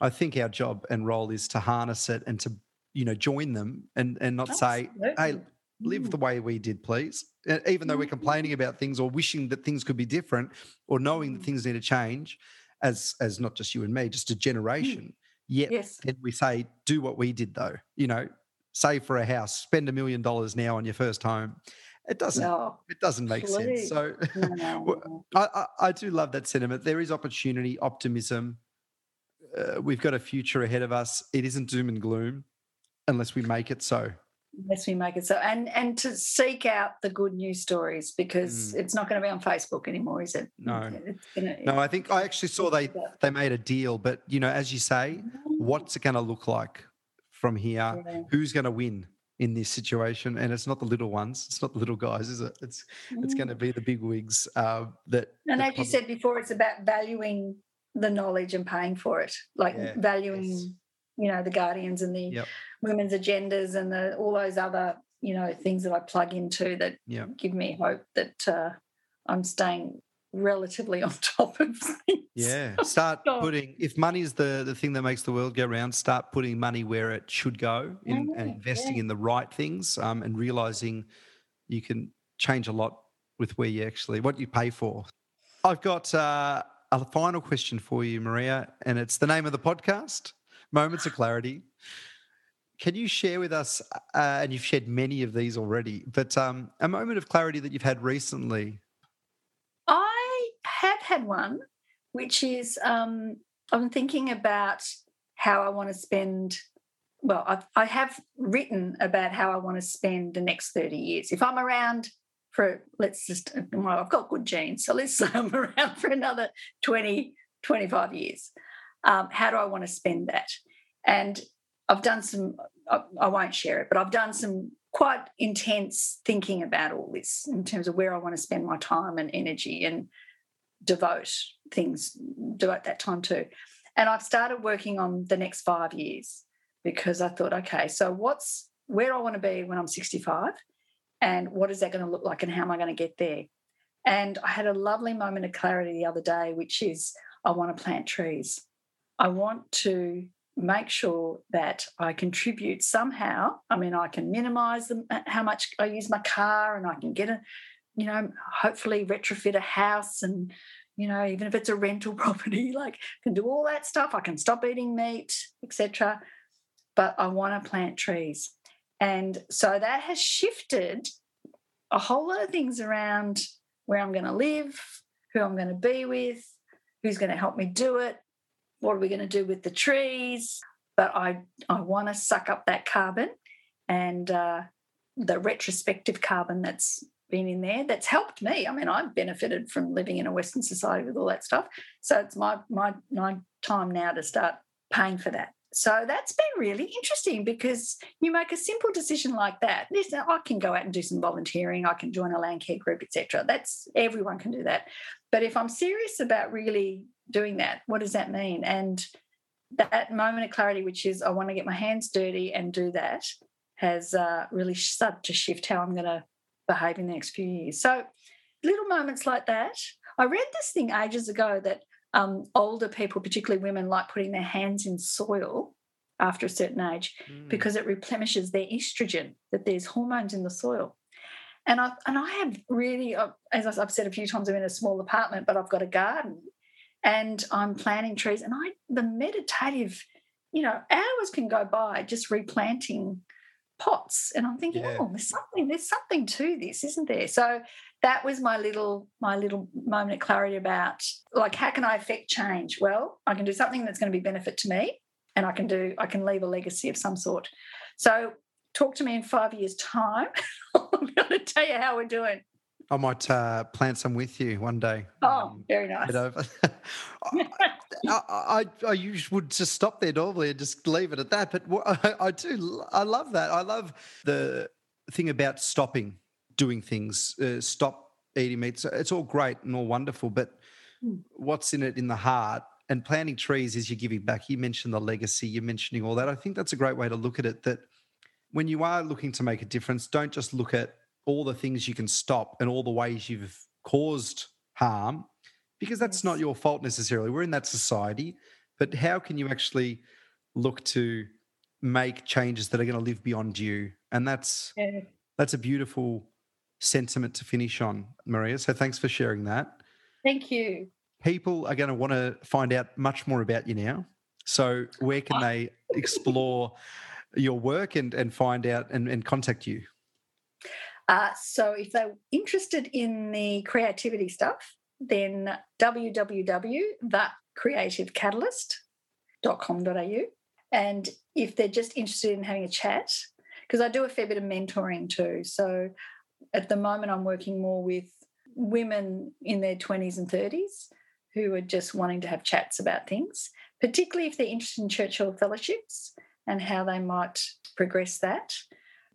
I think our job and role is to harness it and to, you know, join them and, and not Absolutely. say, hey, live the mm. way we did, please. Even though we're mm-hmm. complaining about things or wishing that things could be different or knowing that mm. things need to change, as as not just you and me, just a generation. Yet yes. then we say, do what we did though. You know, save for a house, spend a million dollars now on your first home. It doesn't. No, it doesn't make sense. So, [LAUGHS] no, no, I, I, I do love that sentiment. There is opportunity, optimism. uh, we've got a future ahead of us. It isn't doom and gloom unless we make it so. Unless we make it so, and and to seek out the good news stories because mm. it's not going to be on Facebook anymore, is it? No, gonna, no. I think I actually saw they they made a deal, but you know, as you say, what's it going to look like from here? Yeah. Who's going to win? in this situation, and it's not the little ones. It's not the little guys, is it? It's mm. it's going to be the big wigs uh, that. And as you said before, it's about valuing the knowledge and paying for it, like yeah, valuing, yes. you know, the guardians and the yep. women's agendas and the all those other you know things that I plug into that yep. give me hope that uh, I'm staying relatively on [LAUGHS] top of things. Yeah, start [LAUGHS] putting if money is the the thing that makes the world go round. Start putting money where it should go in, and investing yeah. in the right things, um, and realizing you can change a lot with where you actually what you pay for. I've got uh, a final question for you, Maria, and it's the name of the podcast, Moments of Clarity. Can you share with us, uh, and you've shared many of these already, but um, a moment of clarity that you've had recently have had one, which is um, I'm thinking about how I want to spend. Well, I've, I have written about how I want to spend the next 30 years. If I'm around for, let's just, well, I've got good genes, so let's [LAUGHS] say I'm around for another 20, 25 years. Um, how do I want to spend that? And I've done some, I, I won't share it, but I've done some quite intense thinking about all this in terms of where I want to spend my time and energy and devote things, devote that time to. And I've started working on the next five years because I thought, okay, so what's where I want to be when I'm 65 and what is that going to look like and how am I going to get there? And I had a lovely moment of clarity the other day, which is I want to plant trees. I want to make sure that I contribute somehow. I mean, I can minimize them, uh, how much I use my car and I can get a, you know, hopefully retrofit a house and, you know, even if it's a rental [LAUGHS] property, like can do all that stuff. I can stop eating meat, etc. But I want to plant trees. And so that has shifted a whole lot of things around where I'm going to live, who I'm going to be with, who's going to help me do it, what are we going to do with the trees. But I, I want to suck up that carbon and uh, the retrospective carbon that's been in there that's helped me. I mean, I've benefited from living in a Western society with all that stuff. So it's my my my time now to start paying for that. So that's been really interesting because you make a simple decision like that. Listen, I can go out and do some volunteering. I can join a land care group, etc. That's everyone can do that. But if I'm serious about really doing that, what does that mean? And that moment of clarity, which is I want to get my hands dirty and do that, has uh, really started to shift how I'm going to behave in the next few years. So little moments like that. I read this thing ages ago that um, older people, particularly women, like putting their hands in soil after a certain age mm. because it replenishes their estrogen, that there's hormones in the soil. And I and I have really, uh, as I've said a few times, I'm in a small apartment, but I've got a garden, and I'm planting trees. And I the meditative, you know, hours can go by just replanting pots and i'm thinking yeah. oh there's something there's something to this isn't there? So that was my little my little moment of clarity about like how can i affect change? Well i can do something that's going to be benefit to me and i can do i can leave a legacy of some sort. So talk to me in five years time. [LAUGHS] I'm going to tell you how we're doing I might uh, plant some with you one day. Oh, um, very nice. Over. [LAUGHS] I, I, I, usually would just stop there normally and just leave it at that. But [LAUGHS] I, I do, I love that. I love the thing about stopping doing things, uh, stop eating meat. So it's all great and all wonderful, but mm. what's in it in the heart? And planting trees is you're giving back. You mentioned the legacy, you're mentioning all that. I think that's a great way to look at it. That when you are looking to make a difference, don't just look at all the things you can stop and all the ways you've caused harm because that's not your fault necessarily. We're in that society, but how can you actually look to make changes that are going to live beyond you? And that's yeah. that's a beautiful sentiment to finish on, Maria. So thanks for sharing that. Thank you. People are going to want to find out much more about you now. So where can ah. they explore your work and, and find out and, and contact you? Uh, so if they're interested in the creativity stuff, then www.thecreativecatalyst maria.com.au. And if they're just interested in having a chat, because I do a fair bit of mentoring too. So at the moment, I'm working more with women in their 20s and 30s who are just wanting to have chats about things, particularly if they're interested in Churchill fellowships and how they might progress that.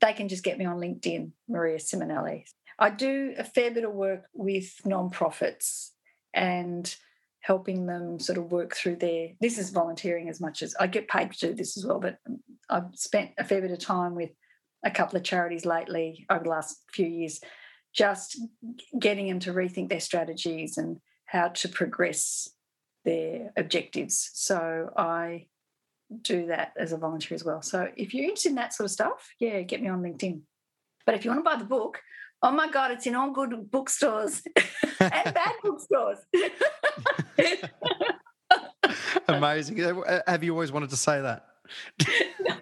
They can just get me on LinkedIn, Maria Simonelli. I do a fair bit of work with nonprofits and helping them sort of work through their this is volunteering as much as I get paid to do this as well, but I've spent a fair bit of time with a couple of charities lately over the last few years, just getting them to rethink their strategies and how to progress their objectives. So I do that as a volunteer as well. So if you're interested in that sort of stuff, yeah, get me on LinkedIn. But if you want to buy the book, oh my God, it's in all good bookstores [LAUGHS] and bad [LAUGHS] bookstores. Amazing. Uh, have you always wanted to say that? [LAUGHS] you know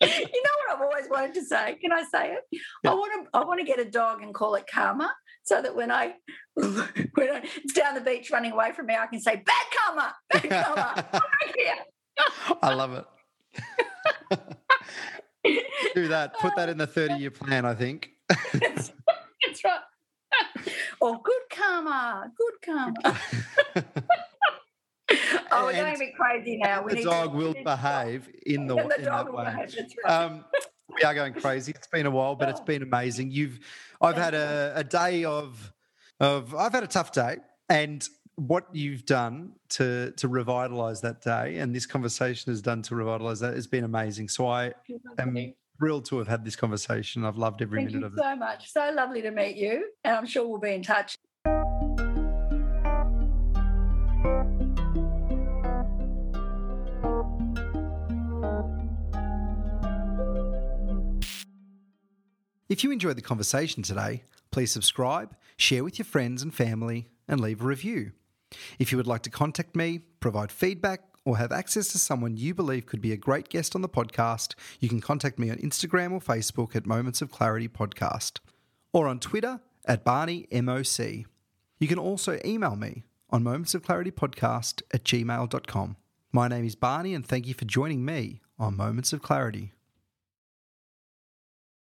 what I've always wanted to say? Can I say it? Yeah. I want to I want to get a dog and call it Karma so that when I when I, it's down the beach running away from me, I can say bad karma, bad karma. I love it. [LAUGHS] Do that. Put that in the 30 year plan, I think. that's, [LAUGHS] that's right. Or good karma, good karma. [LAUGHS] oh, we're going a bit crazy now. We the dog to, will behave in the, the in that way. Behave, right. um, we are going crazy. It's been a while, but it's been amazing. You've, I've had a, a day of, of, I've had a tough day, and what you've done to to revitalize that day and this conversation has done to revitalize that has been amazing. So I am thrilled to have had this conversation. I've loved every Thank minute of it. so much. So lovely to meet you, and I'm sure we'll be in touch. If you enjoyed the conversation today, please subscribe, share with your friends and family, and leave a review. If you would like to contact me, provide feedback, or have access to someone you believe could be a great guest on the podcast, you can contact me on Instagram or Facebook at Moments of Clarity Podcast, or on Twitter at Barney MOC. You can also email me on Moments of Clarity Podcast at gmail.com. My name is Barney, and thank you for joining me on Moments of Clarity.